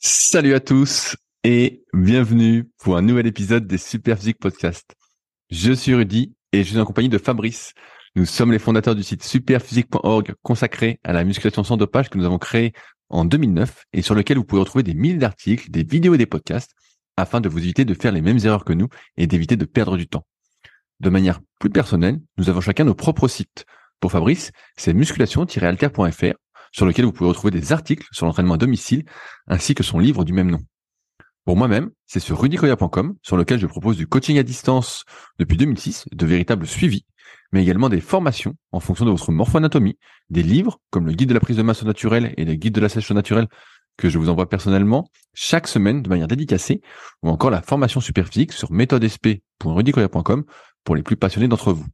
Salut à tous et bienvenue pour un nouvel épisode des Superphysique Podcast. Je suis Rudy et je suis en compagnie de Fabrice. Nous sommes les fondateurs du site superphysique.org consacré à la musculation sans dopage que nous avons créé en 2009 et sur lequel vous pouvez retrouver des milliers d'articles, des vidéos et des podcasts afin de vous éviter de faire les mêmes erreurs que nous et d'éviter de perdre du temps. De manière plus personnelle, nous avons chacun nos propres sites. Pour Fabrice, c'est musculation-alter.fr sur lequel vous pouvez retrouver des articles sur l'entraînement à domicile ainsi que son livre du même nom. Pour moi-même, c'est sur rudicoya.com sur lequel je propose du coaching à distance depuis 2006, de véritables suivis, mais également des formations en fonction de votre morphoanatomie, des livres comme le guide de la prise de masse naturelle et le guide de la sèche naturelle que je vous envoie personnellement chaque semaine de manière dédicacée, ou encore la formation superphysique sur méthodesp.rudicoya.com pour les plus passionnés d'entre vous.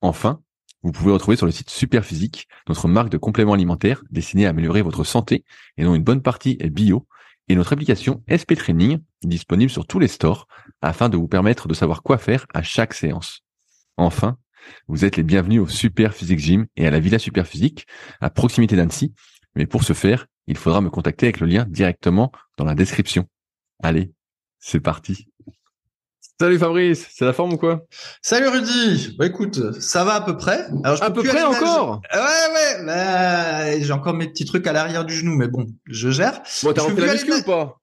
Enfin, vous pouvez retrouver sur le site Superphysique, notre marque de compléments alimentaires destinée à améliorer votre santé et dont une bonne partie est bio, et notre application SP Training disponible sur tous les stores afin de vous permettre de savoir quoi faire à chaque séance. Enfin, vous êtes les bienvenus au Super Physique Gym et à la Villa Super Physique à proximité d'Annecy. Mais pour ce faire, il faudra me contacter avec le lien directement dans la description. Allez, c'est parti. Salut Fabrice, c'est la forme ou quoi? Salut Rudy. Bah écoute, ça va à peu près. Alors, à peu près encore? Ouais ouais, bah, j'ai encore mes petits trucs à l'arrière du genou, mais bon, je gère. Bon, t'as refait la muscu ou pas?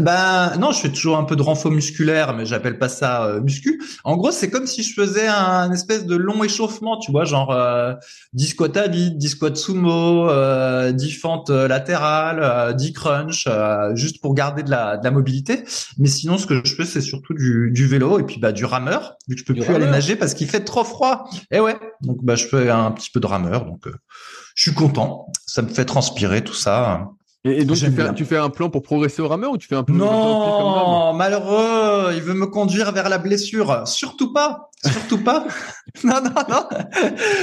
Bah non, je fais toujours un peu de renfort musculaire, mais j'appelle pas ça euh, muscu. En gros, c'est comme si je faisais un, espèce de long échauffement, tu vois, genre euh, 10 squats à vide, 10 squats sumo, euh, 10 fentes euh, latérales, euh, 10 crunch, euh, juste pour garder de la, de la mobilité. Mais sinon, ce que je fais, c'est surtout du, du vélo et puis bah du rameur vu que je peux plus aller nager parce qu'il fait trop froid. Et ouais, donc bah je fais un petit peu de rameur donc euh, je suis content. Ça me fait transpirer tout ça. Et, donc tu fais, tu fais, un plan pour progresser au rameur ou tu fais un plan Non, malheureux, il veut me conduire vers la blessure. Surtout pas, surtout pas. non, non, non.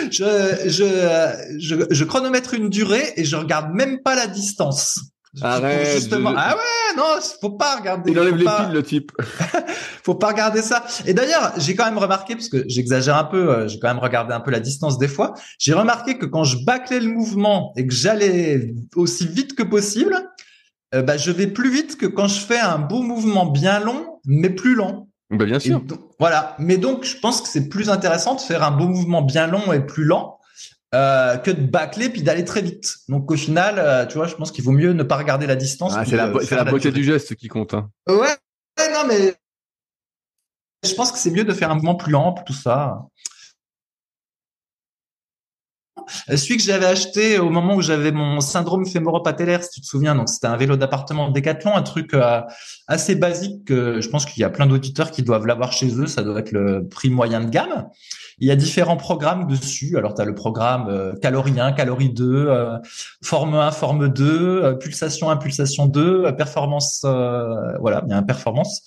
Je, je, je, je chronomètre une durée et je regarde même pas la distance. Arrête. Justement. Ah ouais, non, faut pas regarder. Il enlève les pas... piles, le type. faut pas regarder ça. Et d'ailleurs, j'ai quand même remarqué, parce que j'exagère un peu, euh, j'ai quand même regardé un peu la distance des fois. J'ai remarqué que quand je bâclais le mouvement et que j'allais aussi vite que possible, euh, bah, je vais plus vite que quand je fais un beau mouvement bien long, mais plus lent. Bah, bien sûr. Donc, voilà. Mais donc, je pense que c'est plus intéressant de faire un beau mouvement bien long et plus lent euh, que de bâcler puis d'aller très vite. Donc au final, euh, tu vois, je pense qu'il vaut mieux ne pas regarder la distance. Ah, c'est la, euh, beauté du geste qui compte. Hein. Ouais, ouais, non mais je pense que c'est mieux de faire un mouvement plus lent, tout ça. Celui que j'avais acheté au moment où j'avais mon syndrome fémoro-patellaire, si tu te souviens, donc c'était un vélo d'appartement Décathlon, un truc euh, assez basique que je pense qu'il y a plein d'auditeurs qui doivent l'avoir chez eux, ça doit être le prix moyen de gamme. Il y a différents programmes dessus. Alors, tu as le programme euh, calorie 1, calorie 2, euh, forme 1, forme 2, euh, pulsation 1, pulsation 2, performance, voilà, il y a un performance.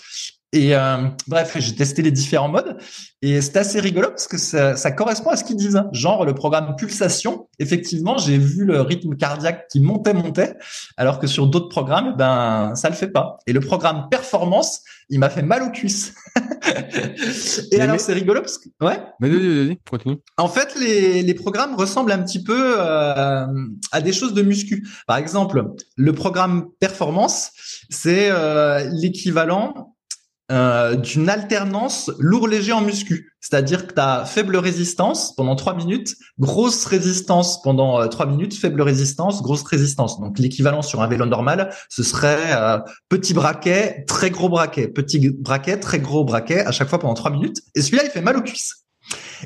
Et bref, j'ai testé les différents modes et c'est assez rigolo parce que ça, ça correspond à ce qu'ils disent. Hein. Genre le programme pulsation, effectivement, j'ai vu le rythme cardiaque qui montait, montait, alors que sur d'autres programmes, ben ça le fait pas. Et le programme performance, il m'a fait mal aux cuisses. et alors c'est rigolo parce que ouais. Mais vas-y, vas-y, continue. En fait, les, les programmes ressemblent un petit peu euh, à des choses de muscu. Par exemple, le programme performance, c'est euh, l'équivalent euh, d'une alternance lourd-léger en muscu. C'est-à-dire que tu as faible résistance pendant 3 minutes, grosse résistance pendant euh, 3 minutes, faible résistance, grosse résistance. Donc l'équivalent sur un vélo normal, ce serait euh, petit braquet, très gros braquet, petit braquet, très gros braquet à chaque fois pendant 3 minutes. Et celui-là, il fait mal aux cuisses.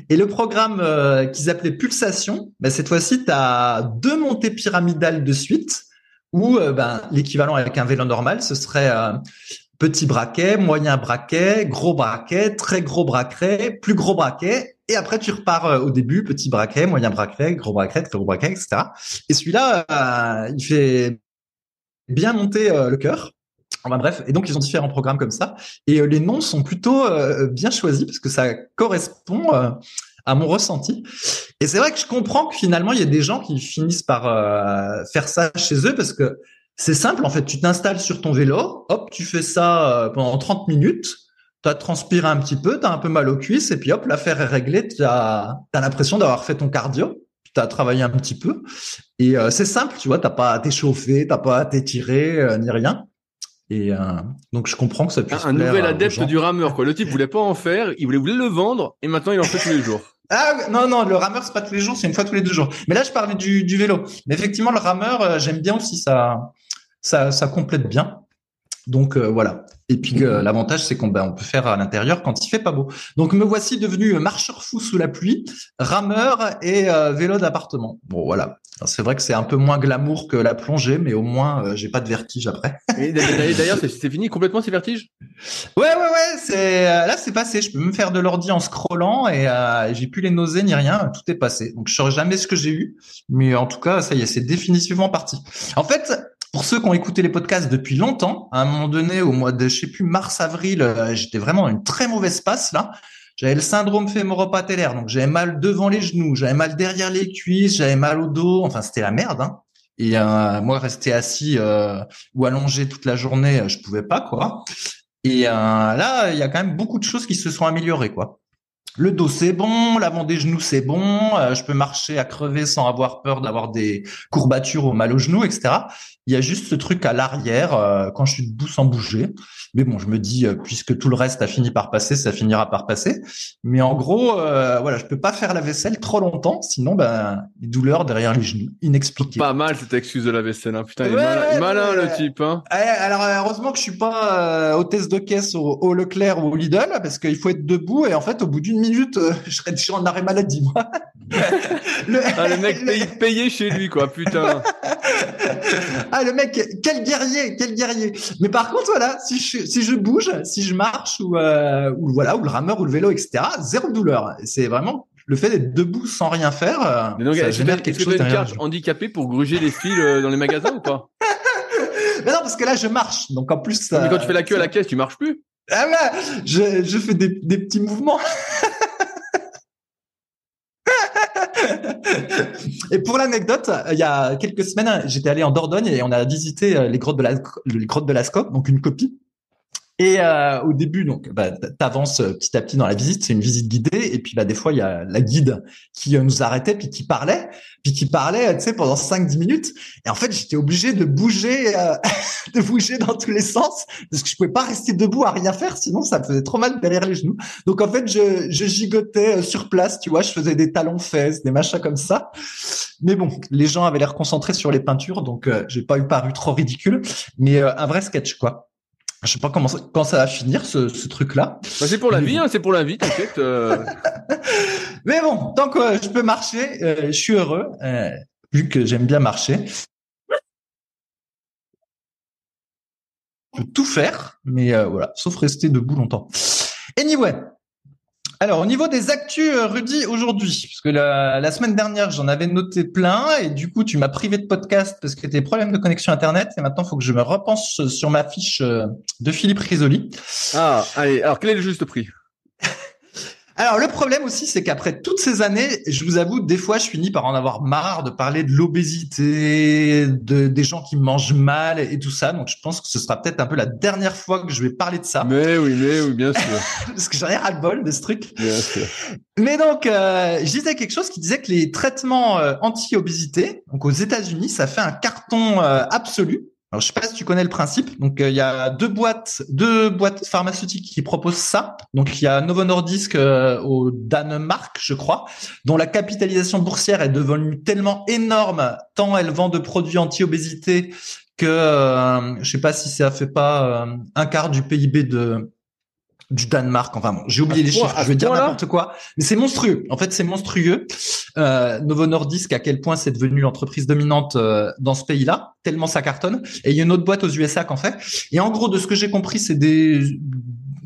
Et le programme euh, qu'ils appelaient Pulsation, ben, cette fois-ci, tu as deux montées pyramidales de suite, où ben, l'équivalent avec un vélo normal, ce serait petit braquet, moyen braquet, gros braquet, très gros braquet, plus gros braquet. Et après, tu repars euh, au début, petit braquet, moyen braquet, gros braquet, très gros braquet, etc. Et celui-là, euh, il fait bien monter euh, le cœur. Enfin, bref, et donc ils ont différents programmes comme ça. Et les noms sont plutôt bien choisis parce que ça correspond à mon ressenti. Et c'est vrai que je comprends que finalement, il y a des gens qui finissent par faire ça chez eux parce que c'est simple, en fait, tu t'installes sur ton vélo, hop, tu fais ça euh, pendant 30 minutes, tu as transpiré un petit peu, tu as un peu mal aux cuisses, et puis hop, l'affaire est réglée, tu as, l'impression d'avoir fait ton cardio, tu as travaillé un petit peu, et euh, c'est simple, tu vois, t'as pas à t'échauffer, t'as pas à t'étirer, euh, ni rien. Et euh, donc je comprends que ça puisse un, un nouvel adepte du rameur quoi. Le type voulait pas en faire, il voulait, voulait le vendre et maintenant il en fait tous les jours. Ah non non, le rameur c'est pas tous les jours, c'est une fois tous les deux jours. Mais là je parlais du, du vélo. Mais effectivement le rameur j'aime bien aussi ça ça ça complète bien. Donc euh, voilà. Et puis euh, l'avantage c'est qu'on ben, on peut faire à l'intérieur quand il fait pas beau. Donc me voici devenu marcheur fou sous la pluie, rameur et euh, vélo d'appartement. Bon voilà. C'est vrai que c'est un peu moins glamour que la plongée, mais au moins j'ai pas de vertige après. D'ailleurs c'est fini complètement ces vertiges? Ouais ouais ouais. C'est là c'est passé. Je peux me faire de l'ordi en scrollant et j'ai plus les nausées ni rien. Tout est passé. Donc je saurais jamais ce que j'ai eu, mais en tout cas ça y est c'est définitivement parti. En fait pour ceux qui ont écouté les podcasts depuis longtemps, à un moment donné, au mois de, je sais mars-avril, euh, j'étais vraiment une très mauvaise passe là. J'avais le syndrome fémoropatellaire, donc j'avais mal devant les genoux, j'avais mal derrière les cuisses, j'avais mal au dos. Enfin, c'était la merde. Hein. Et euh, moi, rester assis euh, ou allongé toute la journée, je pouvais pas quoi. Et là, il y a quand même beaucoup de choses qui se sont améliorées quoi. Le dos c'est bon, l'avant des genoux c'est bon, je peux marcher à crever sans avoir peur d'avoir des courbatures ou mal aux genoux, etc. Il y a juste ce truc à l'arrière euh, quand je suis debout sans bouger. Mais bon, je me dis euh, puisque tout le reste a fini par passer, ça finira par passer. Mais en gros, euh, voilà, je peux pas faire la vaisselle trop longtemps, sinon ben les douleurs derrière les genoux inexpliquées. Pas mal cette excuse de la vaisselle, hein. putain, il est malin, le type. Hein. alors heureusement que je suis pas hôtesse de caisse au, Leclerc ou au Lidl parce qu'il faut être debout et en fait au bout d'une minute, je serais déjà en arrêt maladie moi. le... Ah, le mec payé, payé chez lui quoi, putain. ah le mec, quel guerrier, quel guerrier. Mais par contre voilà, si je, si je bouge, si je marche ou, euh, ou voilà ou le rameur ou le vélo etc, zéro douleur. C'est vraiment le fait d'être debout sans rien faire, euh, Mais donc, ça génère quelque chose. une carte handicapée pour gruger les fils euh, dans les magasins ou pas? Mais non parce que là je marche, donc en plus. Mais quand tu fais la queue à la caisse, tu marches plus. Ah ouais, je, je fais des, des petits mouvements. et pour l'anecdote, il y a quelques semaines, j'étais allé en Dordogne et on a visité euh, les grottes de la, les grottes de Lascaux, donc une copie. Et euh, au début, donc, bah, t'avances euh, petit à petit dans la visite. C'est une visite guidée. Et puis, bah, des fois, il y a la guide qui euh, nous arrêtait puis qui parlait, puis qui parlait, tu sais, pendant 5-10 minutes. Et en fait, j'étais obligé de bouger, de bouger dans tous les sens parce que je pouvais pas rester debout à rien faire, sinon ça me faisait trop mal derrière les genoux. Donc, en fait, je, je gigotais sur place, tu vois. Je faisais des talons fesses, des machins comme ça. Mais bon, les gens avaient l'air concentrés sur les peintures, donc j'ai pas eu paru trop ridicule. Mais un vrai sketch, quoi. Je sais pas comment ça, quand ça va finir ce, ce truc-là. Bah, c'est pour la vie, hein, c'est pour la vie, t'inquiète. Euh... Mais bon, tant que je peux marcher, euh, je suis heureux, euh, vu que j'aime bien marcher. Je peux tout faire, mais euh, voilà, sauf rester debout longtemps. Anyway, alors, au niveau des actus, euh, Rudy, aujourd'hui, parce que la, semaine dernière, j'en avais noté plein, et du coup, tu m'as privé de podcast parce que tu as des problèmes de connexion Internet, et maintenant, il faut que je me repense sur ma fiche euh, de Philippe Risoli. Ah, allez, alors quel est le juste prix? alors le problème aussi, c'est qu'après toutes ces années, je vous avoue, des fois, je finis par en avoir marre de parler de l'obésité, de des gens qui mangent mal et, tout ça. Donc je pense que ce sera peut-être un peu la dernière fois que je vais parler de ça. Mais oui, mais oui, bien sûr. Parce que j'en ai ras le bol de ce truc. Bien sûr. Mais donc, euh, je disais quelque chose qui disait que les traitements euh, anti-obésité, donc aux États-Unis, ça fait un carton euh, absolu. Alors, je sais pas si tu connais le principe. Donc, euh, il y a deux boîtes, deux boîtes pharmaceutiques qui proposent ça. Donc, il y a Novo Nordisk euh, au Danemark, je crois, dont la capitalisation boursière est devenue tellement énorme, tant elle vend de produits anti-obésité que euh, je sais pas si ça fait pas euh, un quart du PIB de du Danemark. Enfin bon, j'ai oublié les chiffres. Je vais dire n'importe quoi, mais c'est monstrueux. En fait, c'est monstrueux. Euh, Novo Nordisk, à quel point c'est devenu l'entreprise dominante euh, dans ce pays-là, tellement ça cartonne. Et il y a une autre boîte aux USA qu'en fait. Et en gros, de ce que j'ai compris, c'est des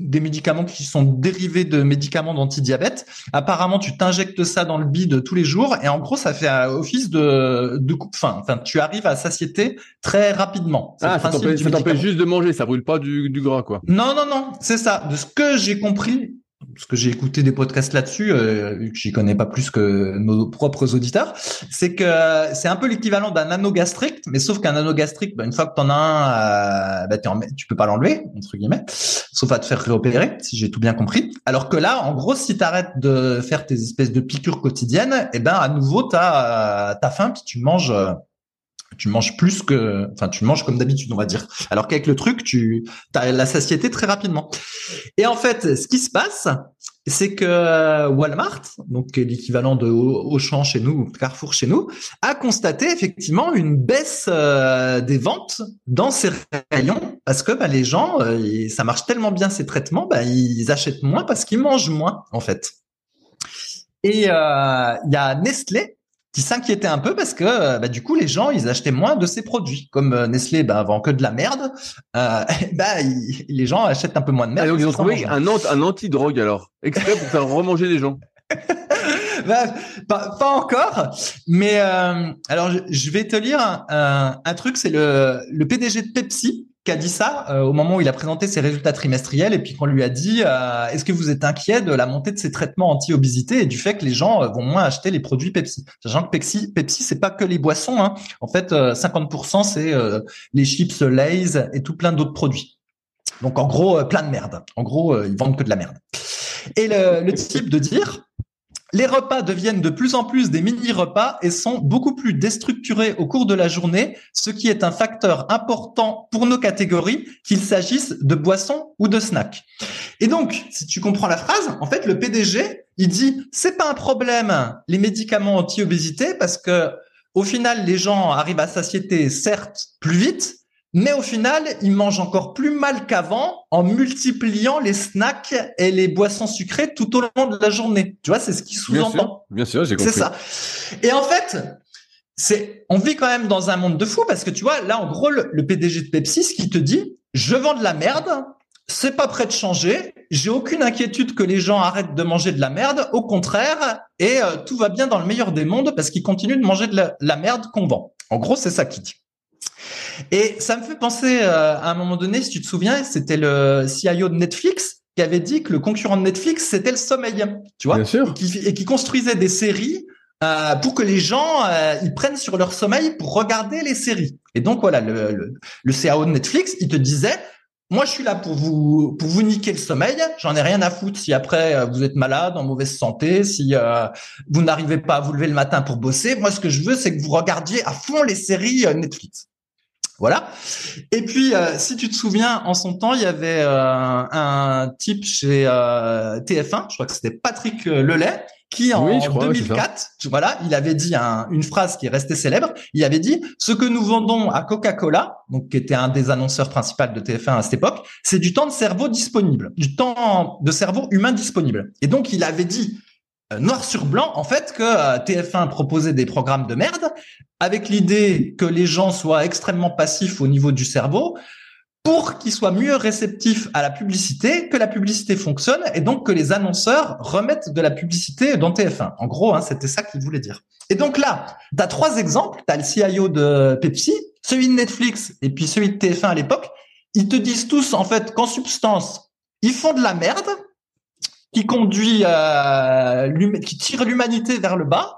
des médicaments qui sont dérivés de médicaments d'antidiabète. Apparemment, tu t'injectes ça dans le bide tous les jours et en gros, ça fait un office de, de coupe faim. Enfin, tu arrives à satiété très rapidement. Ah, ça t'empêche juste de manger, ça brûle pas du, du gras, quoi. Non, non, non, c'est ça. De ce que j'ai compris, parce que j'ai écouté des podcasts là-dessus, euh, vu que j'y connais pas plus que nos propres auditeurs, c'est que c'est un peu l'équivalent d'un anneau gastrique, mais sauf qu'un anneau gastrique, bah, une fois que t'en as un, euh, bah, tu peux pas l'enlever, entre guillemets, sauf à te faire réopérer, si j'ai tout bien compris. Alors que là, en gros, si t'arrêtes de faire tes espèces de piqûres quotidiennes, eh ben à nouveau t'as as faim puis tu manges tu manges plus que, enfin, tu manges comme d'habitude, on va dire. Alors qu'avec le truc, tu as la satiété très rapidement. Et en fait, ce qui se passe, c'est que Walmart, donc l'équivalent de Auchan chez nous, Carrefour chez nous, a constaté effectivement une baisse euh, des ventes dans ces rayons parce que bah, les gens, euh, ça marche tellement bien ces traitements, bah, ils achètent moins parce qu'ils mangent moins en fait. Et euh, il y a Nestlé qui s'inquiétait un peu parce que euh, bah, du coup les gens ils achetaient moins de ces produits. Comme euh, Nestlé bah, vend que de la merde. Euh, bah les gens achètent un peu moins de merde ah, donc ils ont trouvé un, un anti-drogue alors. Exprès pour faire remanger les gens. Bah, pas, pas, encore. Mais euh, alors je, vais te lire un, un truc. C'est le, le PDG de Pepsi qui a dit ça euh, au moment où il a présenté ses résultats trimestriels et puis qu'on lui a dit euh, est-ce que vous êtes inquiet de la montée de ces traitements anti-obésité et du fait que les gens euh, vont moins acheter les produits Pepsi? Sachant que Pepsi Pepsi c'est pas que les boissons hein. en fait 50% c'est les chips Lay's et tout plein d'autres produits. Donc en gros plein de merde. En gros ils vendent que de la merde. Et le type de dire les repas deviennent de plus en plus des mini-repas et sont beaucoup plus déstructurés au cours de la journée, ce qui est un facteur important pour nos catégories, qu'il s'agisse de boissons ou de snacks. Et donc, si tu comprends la phrase, en fait, le PDG, il dit, c'est pas un problème, les médicaments anti-obésité, parce que au final, les gens arrivent à satiété, certes, plus vite, mais au final, ils mangent encore plus mal qu'avant en multipliant les snacks et les boissons sucrées tout au long de la journée. Tu vois, c'est ce qui sous-entend. Bien sûr, j'ai compris. C'est ça. Et en fait, c'est, on vit quand même dans un monde de fous parce que tu vois, là, en gros, le, PDG de Pepsi, ce qui te dit, je vends de la merde, c'est pas prêt de changer. J'ai aucune inquiétude que les gens arrêtent de manger de la merde. Au contraire, et euh, tout va bien dans le meilleur des mondes parce qu'ils continuent de manger de la, la merde qu'on vend. En gros, c'est ça qu'il dit. Et ça me fait penser euh, à un moment donné, si tu te souviens, c'était le CIO de Netflix qui avait dit que le concurrent de Netflix, c'était le sommeil, tu vois, Bien sûr. Et, qui, construisait des séries euh, pour que les gens euh, ils prennent sur leur sommeil pour regarder les séries. Et donc voilà, le, le, le CIO de Netflix, il te disait, moi, je suis là pour vous pour vous niquer le sommeil. J'en ai rien à foutre si après euh, vous êtes malade, en mauvaise santé, si euh, vous n'arrivez pas à vous lever le matin pour bosser. Moi, ce que je veux, c'est que vous regardiez à fond les séries Netflix. Voilà. Et puis, euh, si tu te souviens, en son temps, il y avait euh, un type chez euh, TF1, je crois que c'était Patrick Lelay, qui en 2004, voilà, il avait dit une phrase qui est restée célèbre. Il avait dit ce que nous vendons à Coca-Cola, donc qui était un des annonceurs principaux de TF1 à cette époque, c'est du temps de cerveau disponible, du temps de cerveau humain disponible. Et donc il avait dit noir sur blanc, en fait, que euh, TF1 proposait des programmes de merde avec l'idée que les gens soient extrêmement passifs au niveau du cerveau pour qu'ils soient mieux réceptifs à la publicité, que la publicité fonctionne et donc que les annonceurs remettent de la publicité dans TF1. En gros, hein, c'était ça qu'il voulait dire. Et donc là, tu as trois exemples. Tu as le CIO de Pepsi, celui de Netflix et puis celui de TF1 à l'époque. Ils te disent tous, en fait, qu'en substance, ils font de la merde qui conduit, euh, qui tire l'humanité vers le bas.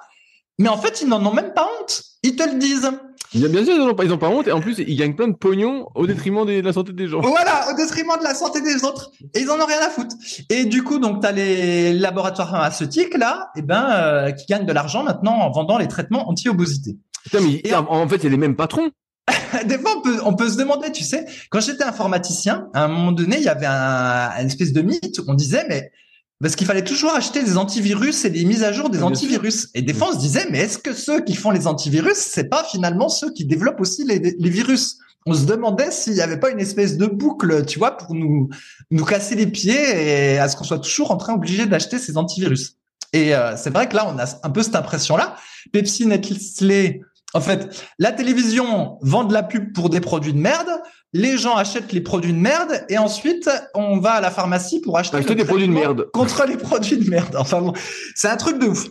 Mais en fait, ils n'en ont même pas honte. Ils te le disent. Bien sûr, ils n'ont pas, ils ont pas honte. Et en plus, ils gagnent plein de pognon au détriment de la santé des gens. Voilà, au détriment de la santé des autres. Et ils en ont rien à foutre. Et du coup, donc, tu as les laboratoires pharmaceutiques, là, et eh ben, euh, qui gagnent de l'argent maintenant en vendant les traitements anti-obésité. Mais en, en, fait, a les mêmes patrons. des fois, on peut, on peut se demander, tu sais, quand j'étais informaticien, à un moment donné, il y avait un, une espèce de mythe. On disait, mais parce qu'il fallait toujours acheter des antivirus et des mises à jour des antivirus. Et des fois, on se disait, mais est-ce que ceux qui font les antivirus, c'est pas finalement ceux qui développent aussi les, les virus? On se demandait s'il n'y avait pas une espèce de boucle, tu vois, pour nous nous casser les pieds et à ce qu'on soit toujours en train obligé d'acheter ces antivirus. Et euh, c'est vrai que là, on a un peu cette impression-là. Pepsi, Nestlé, en fait, la télévision vend de la pub pour des produits de merde les gens achètent les produits de merde et ensuite on va à la pharmacie pour acheter, des produits de merde contre les produits de merde. Enfin bon, c'est un truc de ouf.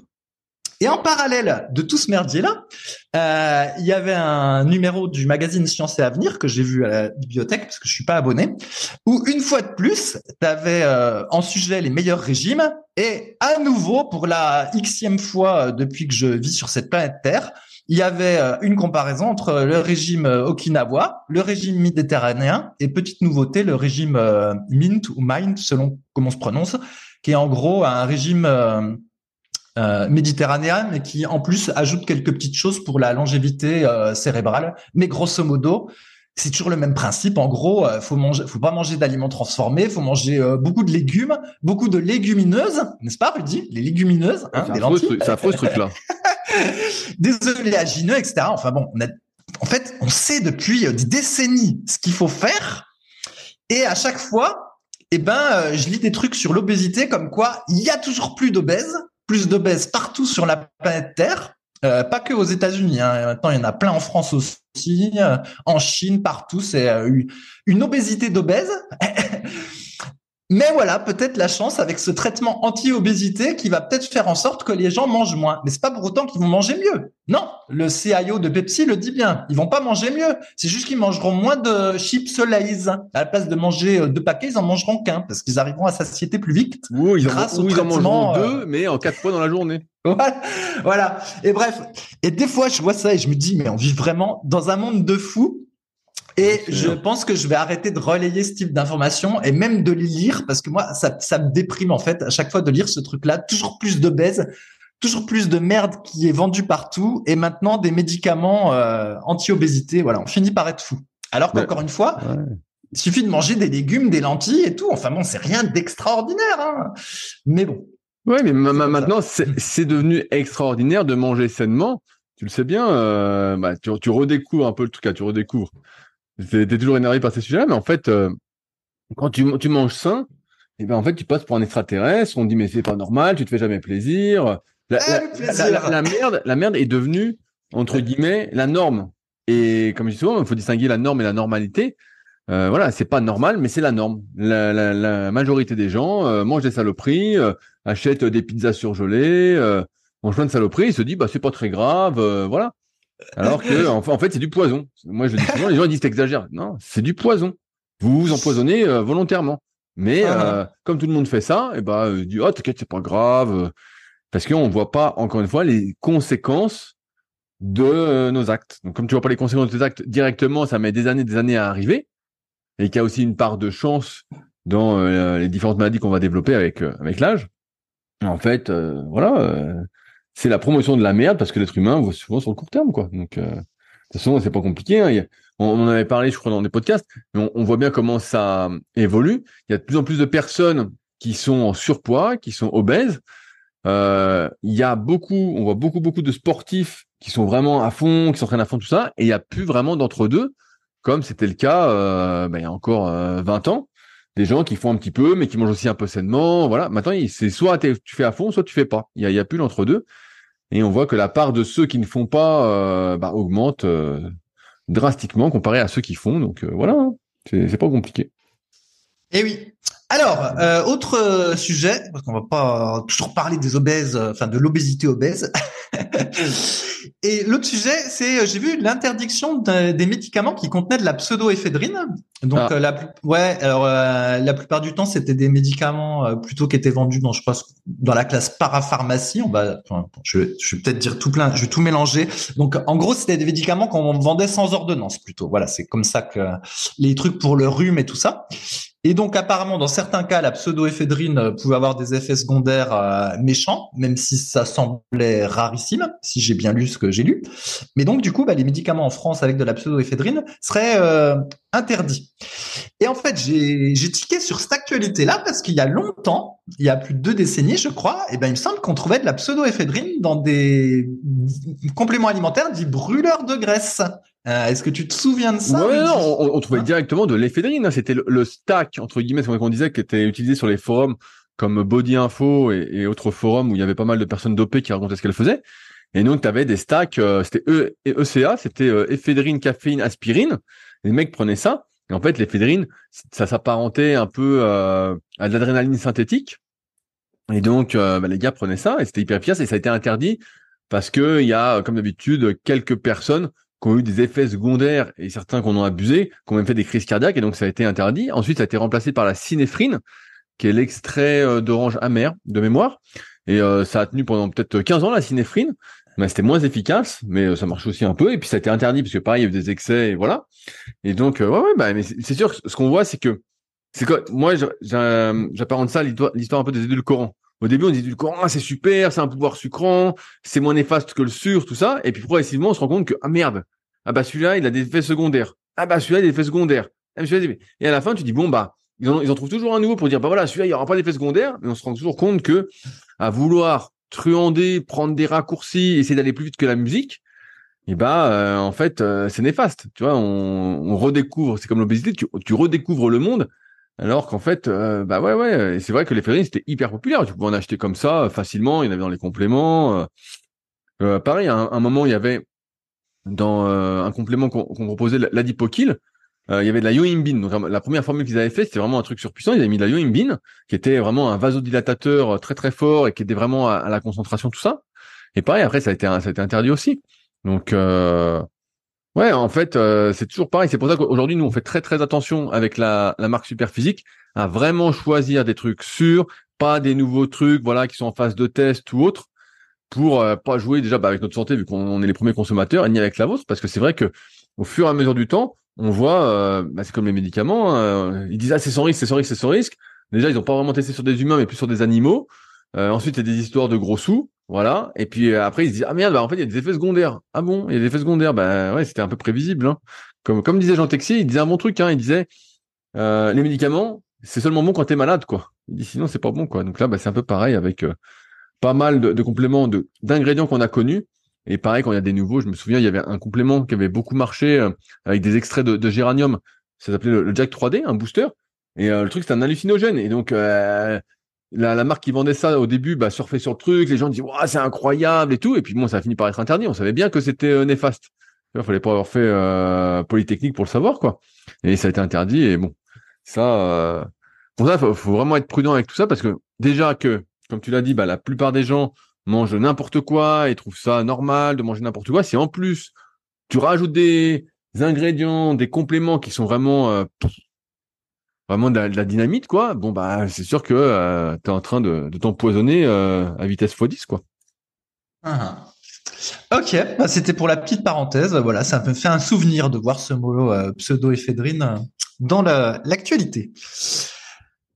Et en parallèle de tout ce merdier-là, euh, il y avait un numéro du magazine Science et Avenir que j'ai vu à la bibliothèque parce que je suis pas abonné, où une fois de plus, tu avais euh, en sujet les meilleurs régimes et à nouveau pour la xème fois euh, depuis que je vis sur cette planète Terre, il y avait euh, une comparaison entre le régime euh, Okinawa, le régime méditerranéen et petite nouveauté, le régime Mint ou Mind selon comment on se prononce, qui est en gros un régime euh, méditerranéen, mais qui en plus ajoute quelques petites choses pour la longévité euh, cérébrale. Mais grosso modo, c'est toujours le même principe. En gros, euh, faut manger, faut pas manger d'aliments transformés, faut manger euh, beaucoup de légumes, beaucoup de légumineuses, n'est-ce pas, Rudy? Les légumineuses, hein, des lentilles. C'est affreux ce truc-là. des oléagineux, etc. Enfin bon, en fait, on sait depuis des décennies ce qu'il faut faire, et à chaque fois, eh ben, euh, je lis des trucs sur l'obésité comme quoi il y a toujours plus d'obèses, plus d'obèses partout sur la planète Terre. Euh, pas que aux États-Unis. Hein. Maintenant, il y en a plein en France aussi, euh, en Chine, partout. C'est euh, une obésité d'obèses. Mais voilà, peut-être la chance avec ce traitement anti-obésité qui va peut-être faire en sorte que les gens mangent moins. Mais c'est pas pour autant qu'ils vont manger mieux. Non, le CIO de Pepsi le dit bien. Ils vont pas manger mieux. C'est juste qu'ils mangeront moins de chips Lay's. À la place de manger deux paquets, ils en mangeront qu'un parce qu'ils arriveront à satiété plus vite. Ou ils, en, ils en mangeront deux, mais en quatre fois dans la journée. voilà. Et bref. Et des fois, je vois ça et je me dis, mais on vit vraiment dans un monde de fous. Et je pense que je vais arrêter de relayer ce type d'informations et même de les lire parce que moi, ça, ça me déprime en fait à chaque fois de lire ce truc-là. Toujours plus de baise, toujours plus de merde qui est vendue partout et maintenant des médicaments euh, anti-obésité. Voilà, on finit par être fou. Alors qu'encore une fois, il suffit de manger des légumes, des lentilles et tout. Enfin bon, c'est rien d'extraordinaire. Hein. Mais bon, oui, mais maintenant, c'est devenu extraordinaire de manger sainement. Tu le sais bien, euh, bah, tu, tu, redécouvres un peu le truc, tu redécouvres. Tu es, toujours énervé par ces sujets-là, mais en fait, euh, quand tu, tu manges sain, et eh ben en fait, tu passes pour un extraterrestre. On dit mais c'est pas normal, tu te fais jamais plaisir. La, la, la, merde, la merde est devenue entre guillemets la norme. Et comme je dis souvent, il faut distinguer la norme et la normalité. Euh, voilà, c'est pas normal, mais c'est la norme. La, la, la, majorité des gens euh, mangent des saloperies, euh, achètent des pizzas surgelées, mangent plein de saloperies, ils se disent bah c'est pas très grave, voilà. Alors que en, fait c'est du poison. Moi je dis souvent, les gens disent t'exagères. Non, c'est du poison. Vous vous empoisonnez volontairement. Mais ah. comme tout le monde fait ça, et eh bah ben, dit oh t'inquiète c'est pas grave, parce qu'on voit pas encore une fois les conséquences de nos actes. Donc comme tu vois pas les conséquences de tes actes directement, ça met des années, des années à arriver et qu'il y a aussi une part de chance dans euh, les différentes maladies qu'on va développer avec euh, avec l'âge. En fait, euh, voilà, c'est la promotion de la merde parce que l'être humain voit souvent sur le court terme, quoi. Donc, de toute façon, c'est pas compliqué. Hein. on, en avait parlé, je crois, dans des podcasts, mais on, voit bien comment ça évolue. Il y a de plus en plus de personnes qui sont en surpoids, qui sont obèses. il y a beaucoup, on voit beaucoup, beaucoup de sportifs qui sont vraiment à fond, qui s'entraînent à fond, tout ça, et il y a plus vraiment d'entre deux comme c'était le cas euh, bah, il y a encore 20 euh, ans. Des gens qui font un petit peu, mais qui mangent aussi un peu sainement. Voilà. Maintenant, c'est soit tu fais à fond, soit tu fais pas. Il y a, y a plus l'entre-deux. Et on voit que la part de ceux qui ne font pas euh, bah, augmente drastiquement comparé à ceux qui font. Donc voilà, hein. c'est pas compliqué. Eh oui. Alors, autre sujet, parce qu'on va pas toujours parler des obèses, enfin de l'obésité obèse. Et l'autre sujet, c'est euh, j'ai vu l'interdiction des médicaments qui contenaient de la pseudoéphédrine. Donc ah. euh, la ouais, alors euh, la plupart du temps c'était des médicaments plutôt qui étaient vendus dans je pense dans la classe parapharmacie. On va je, je vais peut-être dire tout plein, je vais tout mélanger. Donc en gros c'était des médicaments qu'on vendait sans ordonnance plutôt. Voilà, c'est comme ça que les trucs pour le rhume et tout ça. Et donc apparemment, dans certains cas, la pseudoéphédrine euh, pouvait avoir des effets secondaires euh, méchants, même si ça semblait rarissime, si j'ai bien lu ce que j'ai lu. Mais donc du coup, bah, les médicaments en France avec de la pseudoéphédrine seraient euh, interdits. Et en fait, j'ai tiqué sur cette actualité-là parce qu'il y a longtemps, il y a plus de deux décennies, je crois, et ben il me semble qu'on trouvait de la pseudoéphédrine dans des compléments alimentaires dits brûleurs de graisse. Euh, est-ce que tu te souviens de ça Ouais, non, on, trouvait hein directement de l'éphédrine. Hein. C'était le, stack entre guillemets, comme on disait, qui était utilisé sur les forums comme Body Info et, autres forums où il y avait pas mal de personnes dopées qui racontaient ce qu'elles faisaient. Et donc, tu avais des stacks, euh, c'était e, ECA, c'était euh, éphédrine, caféine, aspirine. Les mecs prenaient ça. Et en fait, l'éphédrine, ça s'apparentait un peu euh, à de l'adrénaline synthétique. Et donc, bah, les gars prenaient ça et c'était hyper efficace et ça a été interdit parce que il y a, comme d'habitude, quelques personnes qui ont eu des effets secondaires et certains qui en abusé, qui ont même fait des crises cardiaques et donc ça a été interdit. Ensuite, ça a été remplacé par la cinéphrine, qui est l'extrait euh, d'orange amer de mémoire. Et euh, ça a tenu pendant peut-être 15 ans la cinéphrine. Mais c'était moins efficace, mais euh, ça marche aussi un peu. Et puis ça a été interdit parce que pareil, il y a des excès et voilà. Et donc ouais, bah, mais c'est sûr, ce qu'on voit, c'est que c'est quoi Moi, j'apparente ça l'histoire un peu des édulcorants. Au début, on dit du ah, c'est super, c'est un pouvoir sucrant, c'est moins néfaste que le sur, tout ça. Et puis progressivement, on se rend compte que, ah merde, ah bah celui-là, il a des effets secondaires. Ah bah celui-là, il a des effets secondaires. Ah, et à la fin, tu dis, bon, bah, ils en, trouvent toujours un nouveau pour dire, bah voilà, celui-là, il n'y aura pas d'effet secondaire. Mais on se rend toujours compte que, à vouloir truander, prendre des raccourcis, essayer d'aller plus vite que la musique, et bah euh, en fait euh, c'est néfaste. Tu vois, on, on redécouvre, c'est comme l'obésité, tu, tu, redécouvres le monde alors qu'en fait, euh, bah ouais, ouais, c'est vrai que les fédérines c'était hyper populaire. Tu pouvais en acheter comme ça facilement. Il y en avait dans les compléments. Euh, pareil, à un, moment, il y avait dans un complément qu'on proposait l'adipokil. il y avait de la yoimbine. Donc la première formule qu'ils avaient fait, c'était vraiment un truc surpuissant. Ils avaient mis de la yoimbine, qui était vraiment un vasodilatateur très très fort et qui était vraiment à, la concentration tout ça. Et pareil, après ça a été ça a été interdit aussi. Donc Ouais, en fait, euh, c'est toujours pareil. C'est pour ça qu'aujourd'hui, nous, on fait très très attention avec la, la marque Superphysique à vraiment choisir des trucs sûrs, pas des nouveaux trucs, voilà, qui sont en phase de test ou autre, pour euh, pas jouer déjà bah, avec notre santé vu qu'on est les premiers consommateurs, et ni avec la vôtre, parce que c'est vrai que au fur et à mesure du temps, on voit, euh, bah, c'est comme les médicaments, hein, ils disent ah c'est sans risque, c'est sans risque, c'est sans risque. Déjà, ils ont pas vraiment testé sur des humains, mais plus sur des animaux. Ensuite, il y a des histoires de gros sous. Voilà. Et puis euh, après, ils se disent ah merde, bah en fait il y a des effets secondaires. Ah bon, il y a des effets secondaires. Ben ouais, c'était un peu prévisible. Hein. Comme comme disait Jean Texier, il disait un bon truc. Hein. Il disait euh, les médicaments, c'est seulement bon quand t'es malade, quoi. Il dit sinon c'est pas bon, quoi. Donc là, bah, c'est un peu pareil avec euh, pas mal de, de compléments de d'ingrédients qu'on a connus. Et pareil, quand il y a des nouveaux, je me souviens, il y avait un complément qui avait beaucoup marché avec des extraits de, de géranium. Ça s'appelait le, Jack 3D, un booster. Et le truc, c'était un hallucinogène. Et donc, la, la, marque qui vendait ça au début bah, surfait sur le truc, les gens disaient ouais, c'est incroyable et tout, et puis bon ça a fini par être interdit. On savait bien que c'était euh, néfaste. Il fallait pas avoir fait euh, polytechnique pour le savoir quoi. Et ça a été interdit et bon ça euh, pour ça faut, faut vraiment être prudent avec tout ça parce que déjà que comme tu l'as dit bah la plupart des gens mangent n'importe quoi et trouvent ça normal de manger n'importe quoi. Si en plus tu rajoutes des ingrédients, des compléments qui sont vraiment euh, de la, dynamite, quoi, bon bah c'est sûr que euh, tu es en train de, t'empoisonner euh, à vitesse x10, quoi. Ah. Ok, bah, c'était pour la petite parenthèse. Voilà, ça me fait un souvenir de voir ce mot euh, pseudo-éphédrine dans l'actualité.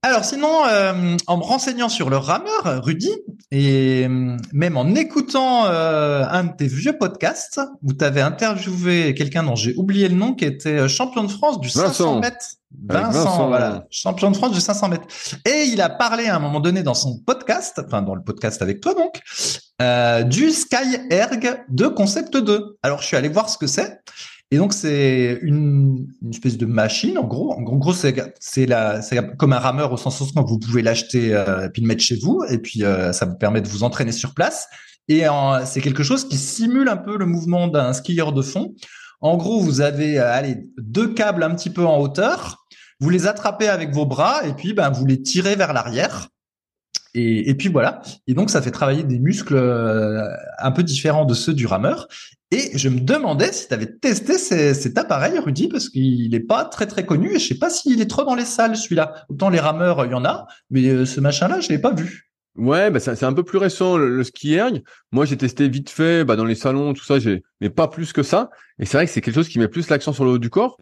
Alors sinon, euh, en me renseignant sur le rameur, Rudy, et euh, même en écoutant euh, un de tes vieux podcasts, où tu avais interviewé quelqu'un dont j'ai oublié le nom, qui était champion de France du 500 mètres. Vincent, voilà, champion de France du 500 mètres. Et il a parlé à un moment donné dans son podcast, enfin dans le podcast avec toi donc, du Sky Erg de Concept 2. Alors je suis allé voir ce que c'est. Et donc c'est une, une, espèce de machine, en gros. En gros, c'est comme un rameur au sens où vous pouvez l'acheter euh, puis le mettre chez vous, et puis euh, ça vous permet de vous entraîner sur place. Et c'est quelque chose qui simule un peu le mouvement d'un skieur de fond. En gros, vous avez euh, allez deux câbles un petit peu en hauteur. Vous les attrapez avec vos bras et puis ben vous les tirez vers l'arrière. Et, puis voilà. Et donc ça fait travailler des muscles euh, un peu différents de ceux du rameur. Et je me demandais si tu avais testé cet appareil, Rudy, parce qu'il n'est pas très très connu et je sais pas s'il est trop dans les salles celui-là. Autant les rameurs, il y en a, mais euh, ce machin-là, je l'ai pas vu. Ouais, bah c'est un peu plus récent le, erg. Moi, j'ai testé vite fait, bah, dans les salons, tout ça, mais pas plus que ça. Et c'est vrai que c'est quelque chose qui met plus l'accent sur le haut du corps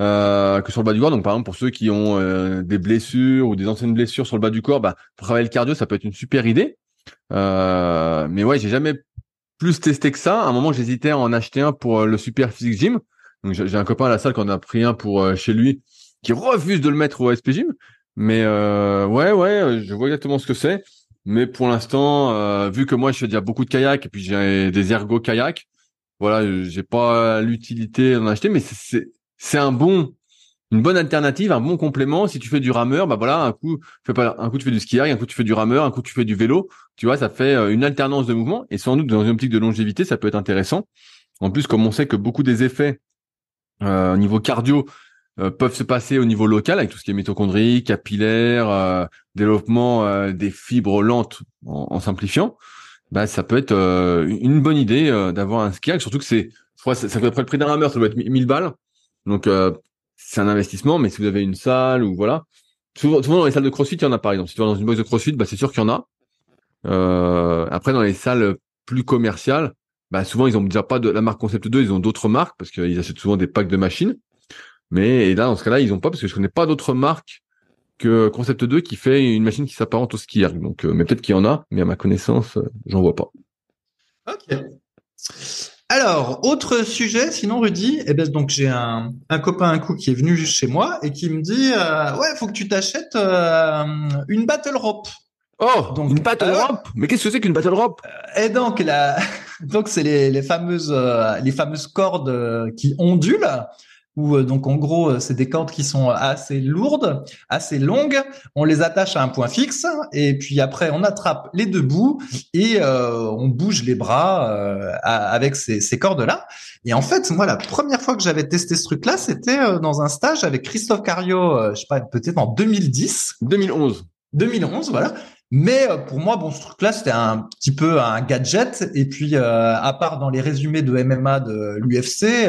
euh, que sur le bas du corps. Donc, par exemple, pour ceux qui ont euh, des blessures ou des anciennes blessures sur le bas du corps, bah, travailler le cardio, ça peut être une super idée. Euh, mais ouais, j'ai jamais plus testé que ça. À un moment, j'hésitais à en acheter un pour euh, le Super Physique Gym. Donc, j'ai un copain à la salle qui en a pris un pour euh, chez lui, qui refuse de le mettre au SP Gym. Mais ouais, ouais, je vois exactement ce que c'est. Mais pour l'instant, vu que moi, je fais déjà beaucoup de kayak et puis j'ai des ergo kayak, voilà, j'ai pas l'utilité d'en acheter. Mais c'est c'est un bon une bonne alternative, un bon complément. Si tu fais du rameur, bah voilà, un coup, fais pas, un coup tu fais du ski, un coup tu fais du rameur, un coup tu fais du vélo. Tu vois, ça fait euh, une alternance de mouvement. Et sans doute dans une optique de longévité, ça peut être intéressant. En plus, comme on sait que beaucoup des effets euh, au niveau cardio euh, peuvent se passer au niveau local avec tout ce qui est mitochondrie, capillaire, développement des fibres lentes en, simplifiant, bah ça peut être une bonne idée d'avoir un ski, surtout que c'est, je crois, ça, ça peut être le prix d'un rameur, ça doit être 1000 balles. Donc c'est un investissement, mais si vous avez une salle ou voilà, souvent, dans les salles de CrossFit, il y en a par exemple. Si tu vas dans une box de CrossFit, bah c'est sûr qu'il y en a. Euh, après, dans les salles plus commerciales, bah souvent ils ont déjà pas de la marque Concept 2, ils ont d'autres marques parce qu'ils achètent souvent des packs de machines. Mais là, dans ce cas-là, ils ont pas parce que je connais pas d'autres marques que Concept 2 qui fait une machine qui s'apparente au ski. Donc, mais peut-être qu'il y en a, mais à ma connaissance, j'en vois pas. Ok. Alors, autre sujet, sinon Rudy, eh ben donc j'ai un, un copain un coup qui est venu chez moi et qui me dit euh, ouais, faut que tu t'achètes euh, une battle rope. Oh, donc une battle euh, rope? Mais qu'est-ce que c'est qu'une battle rope? Et donc la, donc c'est les, les fameuses les fameuses cordes qui ondulent où euh, donc en gros euh, c'est des cordes qui sont assez lourdes, assez longues. On les attache à un point fixe et puis après on attrape les deux bouts et euh, on bouge les bras avec ces, ces cordes là. Et en fait moi la première fois que j'avais testé ce truc là c'était dans un stage avec Christophe Cario, je sais pas peut-être en 2010, 2011. 2011 voilà. Mais pour moi, bon, ce truc-là, c'était un petit peu un gadget. Et puis, à part dans les résumés de MMA de l'UFC,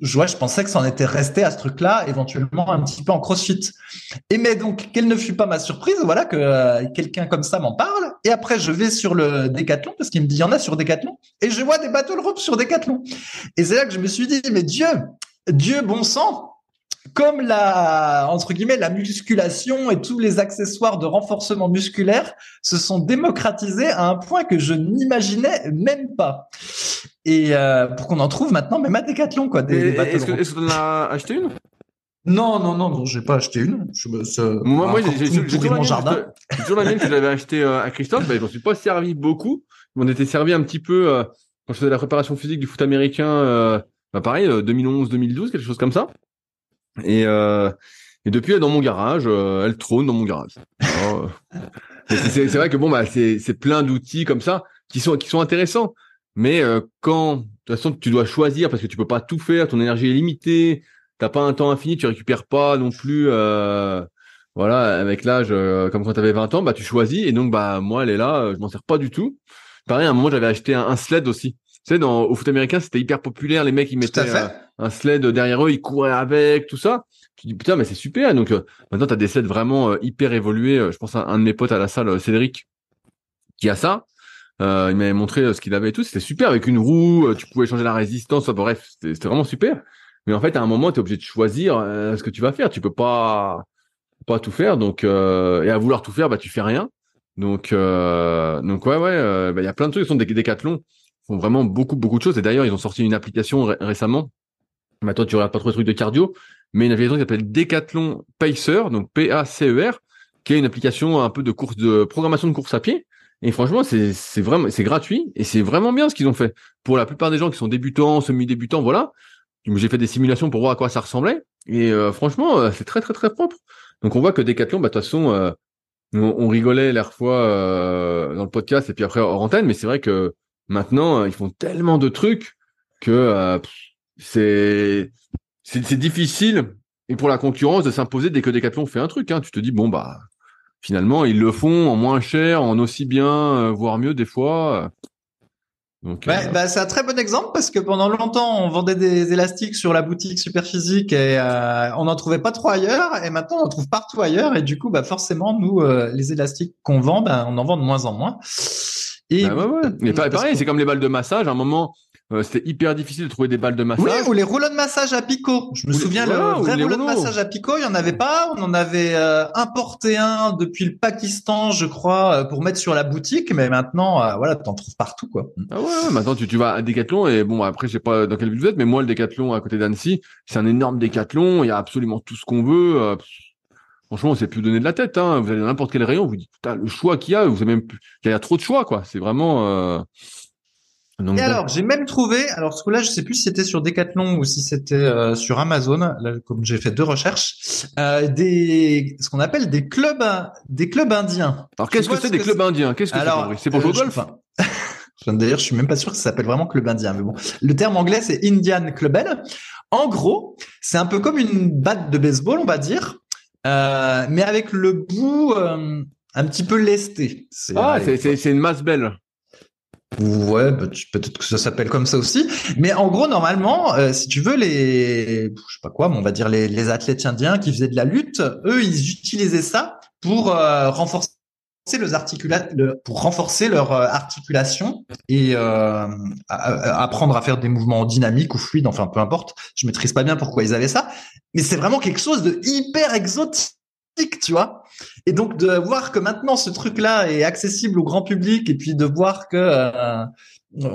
je pensais que ça en était resté à ce truc-là, éventuellement un petit peu en crossfit. Et mais donc, quelle ne fut pas ma surprise, voilà, que euh, quelqu'un comme ça m'en parle. Et après, je vais sur le Décathlon, parce qu'il me dit, il y en a sur Décathlon. Et je vois des battle ropes sur Décathlon. Et c'est là que je me suis dit, mais Dieu, Dieu bon sang, comme la entre guillemets la musculation et tous les accessoires de renforcement musculaire se sont démocratisés à un point que je n'imaginais même pas. Et euh, pour qu'on en trouve maintenant même à Decathlon quoi. Des, est-ce que tu en as acheté une? Non, non, non, non, j'ai pas acheté une. Je moi, moi, j'ai toujours mon jardin. J'ai toujours la mienne que j'avais acheté euh, à Christophe. Ben, j'en suis pas servi beaucoup. On était servi un petit peu euh, quand je faisais la préparation physique du foot américain. Euh, bah pareil, 2011, 2012, quelque chose comme ça. Et, et depuis, elle est dans mon garage. Elle trône dans mon garage. c'est vrai que bon, bah, c'est plein d'outils comme ça qui sont qui sont intéressants. Mais euh, quand de toute façon tu dois choisir parce que tu peux pas tout faire, ton énergie est limitée, t'as pas un temps infini, tu récupères pas non plus. Euh, voilà, avec l'âge, euh, comme quand tu avais 20 ans, bah tu choisis. Et donc bah moi, elle est là, je m'en sers pas du tout. Pareil, à un moment, j'avais acheté un, un sled aussi. Tu sais, dans, au foot américain, c'était hyper populaire. Les mecs, ils mettaient un sled derrière eux, ils couraient avec, tout ça. Tu dis, putain, mais c'est super. Donc, maintenant, tu as des sleds vraiment hyper évolués. Je pense à un de mes potes à la salle, Cédric, qui a ça. Il m'avait montré ce qu'il avait et tout. C'était super avec une roue. tu pouvais changer la résistance. bref, c'était vraiment super. Mais en fait, à un moment, tu es obligé de choisir ce que tu vas faire. Tu peux pas pas tout faire. Donc, et à vouloir tout faire, bah, tu fais rien. Donc, donc ouais, ouais, bah, il y a plein de trucs qui sont des décathlons font vraiment beaucoup, beaucoup de choses. Et d'ailleurs, ils ont sorti une application récemment. Maintenant, tu regardes pas trop les trucs de cardio, mais une application qui s'appelle Decathlon Pacer, donc P-A-C-E-R, qui est une application un peu de course de programmation de course à pied. Et franchement, c'est vraiment c'est gratuit et c'est vraiment bien ce qu'ils ont fait. Pour la plupart des gens qui sont débutants, semi-débutants, voilà. J'ai fait des simulations pour voir à quoi ça ressemblait et euh, franchement, euh, c'est très très très propre. Donc on voit que Decathlon, bah de toute façon, euh, on, rigolait l'air fois dans le podcast et puis après hors antenne, mais c'est vrai que Maintenant, euh, ils font tellement de trucs que euh, c'est c'est difficile et pour la concurrence de s'imposer dès que Decathlon fait un truc. Hein. Tu te dis bon bah finalement ils le font en moins cher, en aussi bien, euh, voire mieux des fois. Donc, bah, c'est un très bon exemple parce que pendant longtemps on vendait des élastiques sur la boutique Superphysique et on n'en trouvait pas trop ailleurs et maintenant on en trouve partout ailleurs et du coup bah forcément nous les élastiques qu'on vend bah, on en vend de moins en moins. Et bah ouais, Mais pareil, c'est comme les balles de massage. À un moment, euh, c'était hyper difficile de trouver des balles de massage. Oui, ou les rouleaux de massage à picot. Je me souviens, le vrai rouleau de massage à picot, il y en avait pas. On en avait euh, importé un depuis le Pakistan, je crois, euh, pour mettre sur la boutique. Mais maintenant, euh, voilà, t'en trouves partout, quoi. Ah ouais, maintenant tu, tu vas à Decathlon et bon, après, je sais pas dans quelle ville vous êtes, mais moi, le Decathlon à côté d'Annecy, c'est un énorme Decathlon. Il y a absolument tout ce qu'on veut. Franchement, on sait plus donner de la tête. Hein. Vous allez dans n'importe quel rayon, vous dites le choix qu'il y a, vous avez même il y a trop de choix, quoi. C'est vraiment. Euh... et alors, j'ai même trouvé. Alors, ce coup-là, je sais plus si c'était sur Decathlon ou si c'était euh, sur Amazon. Là, comme j'ai fait deux recherches, euh, des ce qu'on appelle des clubs, des clubs indiens. Alors, qu'est-ce que c'est des clubs indiens? Qu'est-ce que c'est C'est pour jouer au euh, golf? D'ailleurs, je suis même pas sûr que ça s'appelle vraiment club indien, mais bon. Le terme anglais, c'est Indian Clubben. En gros, c'est un peu comme une batte de baseball, on va dire, euh, mais avec le bout euh, un petit peu lesté. Ah, c'est une masse belle. Ouais, peut-être que ça s'appelle comme ça aussi. Mais en gros, normalement, euh, si tu veux, les, je sais pas quoi, mais on va dire les, les athlètes indiens qui faisaient de la lutte, eux, ils utilisaient ça pour renforcer les articula pour renforcer leur articulation et apprendre à faire des mouvements dynamiques ou fluides, enfin peu importe. Je maîtrise pas bien pourquoi ils avaient ça, mais c'est vraiment quelque chose de hyper exotique tu vois. Et donc de voir que maintenant ce truc-là est accessible au grand public et puis de voir que euh,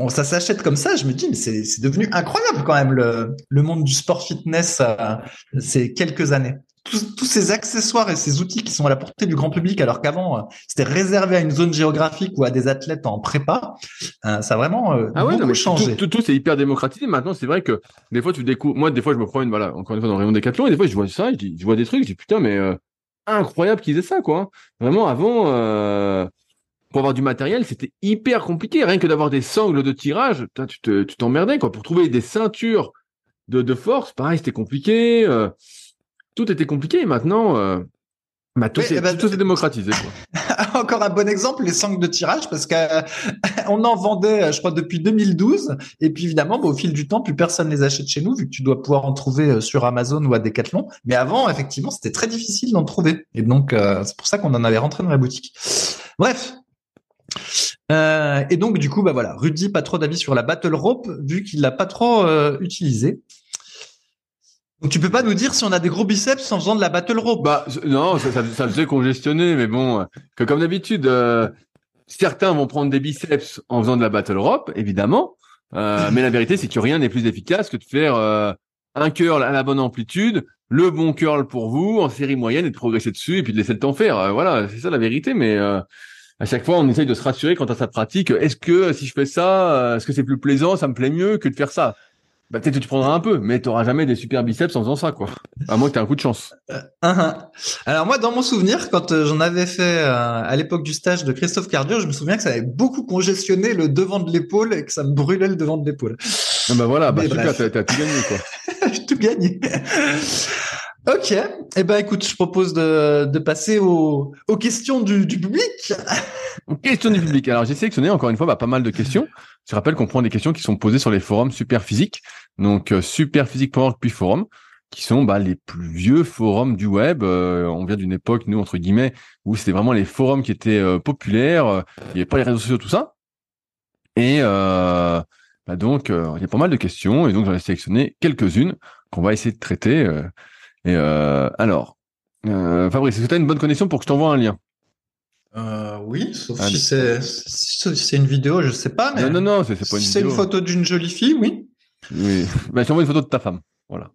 ça s'achète comme ça, je me dis mais c'est devenu incroyable quand même le, le monde du sport fitness euh, ces quelques années. Tous, tous, ces accessoires et ces outils qui sont à la portée du grand public alors qu'avant euh, c'était réservé à une zone géographique ou à des athlètes en prépa, euh, ça a vraiment euh, ah ouais, beaucoup changé. Tout, tout, c'est hyper démocratisé. Maintenant c'est vrai que des fois tu découvres, moi des fois je me promène voilà encore une fois dans le rayon Décathlon et des fois je vois ça, je, je vois des trucs, je dis putain mais incroyable qu'ils aient ça, quoi. Vraiment, avant, euh, pour avoir du matériel, c'était hyper compliqué. Rien que d'avoir des sangles de tirage, tu t'emmerdais, quoi. Pour trouver des ceintures de, de force, pareil, c'était compliqué. Euh, tout était compliqué. maintenant, euh, bah, tout, eh ben, s'est démocratisé. Encore un bon exemple, les sangles de tirage, parce qu'on euh, en vendait, euh, je crois, depuis 2012. Et puis évidemment, bah, au fil du temps, plus personne les achète chez nous, vu que tu dois pouvoir en trouver euh, sur Amazon ou à Decathlon. Mais avant, effectivement, c'était très difficile d'en trouver. Et donc, c'est pour ça qu'on en avait rentré dans la boutique. Bref. et donc, du coup, bah voilà, Rudy, pas trop d'avis sur la Battle Rope, vu qu'il l'a pas trop utilisé. Donc tu peux pas nous dire si on a des gros biceps en faisant de la battle rope? Bah non, ça, ça, ça faisait congestionner, mais bon, que comme d'habitude, euh, certains vont prendre des biceps en faisant de la battle rope, évidemment. Euh, mais la vérité, c'est que rien n'est plus efficace que de faire euh, un curl à la bonne amplitude, le bon curl pour vous en série moyenne et de progresser dessus et puis de laisser le temps faire. voilà, c'est ça la vérité. Mais à chaque fois, on essaye de se rassurer quant à sa pratique. Est-ce que si je fais ça, est-ce que c'est plus plaisant, ça me plaît mieux que de faire ça? Bah, peut-être que tu prendras un peu, mais tu n'auras jamais des super biceps en faisant ça, quoi. À moins que tu aies un coup de chance. Euh, uh-huh. Alors moi, dans mon souvenir, quand euh, j'en avais fait euh, à l'époque du stage de Christophe Cardio, je me souviens que ça avait beaucoup congestionné le devant de l'épaule et que ça me brûlait le devant de l'épaule. Ah bah voilà, bah t'as, as tout gagné, quoi. J'ai tout gagné. Ok. Eh ben, écoute, je propose de, de passer aux, aux questions du, du public. questions du public. Alors, j'ai sélectionné encore une fois bah, pas mal de questions. Je rappelle qu'on prend des questions qui sont posées sur les forums Superphysique, donc euh, superphysique.org puis forum, qui sont bah, les plus vieux forums du web. Euh, on vient d'une époque, nous, entre guillemets, où c'était vraiment les forums qui étaient euh, populaires. il n'y avait pas les réseaux sociaux, tout ça. Et bah, donc, il y a pas mal de questions, et donc j'en ai sélectionné quelques-unes qu'on va essayer de traiter. Et alors, Fabrice, est-ce que tu as une bonne connexion pour que je t'envoie un lien? Euh, oui, sauf si c'est c'est une vidéo, je sais pas. Mais non, non, non, c'est pas une C'est une photo d'une jolie fille, oui. Oui. Bah, j'ai envoyé une photo de ta femme. Voilà.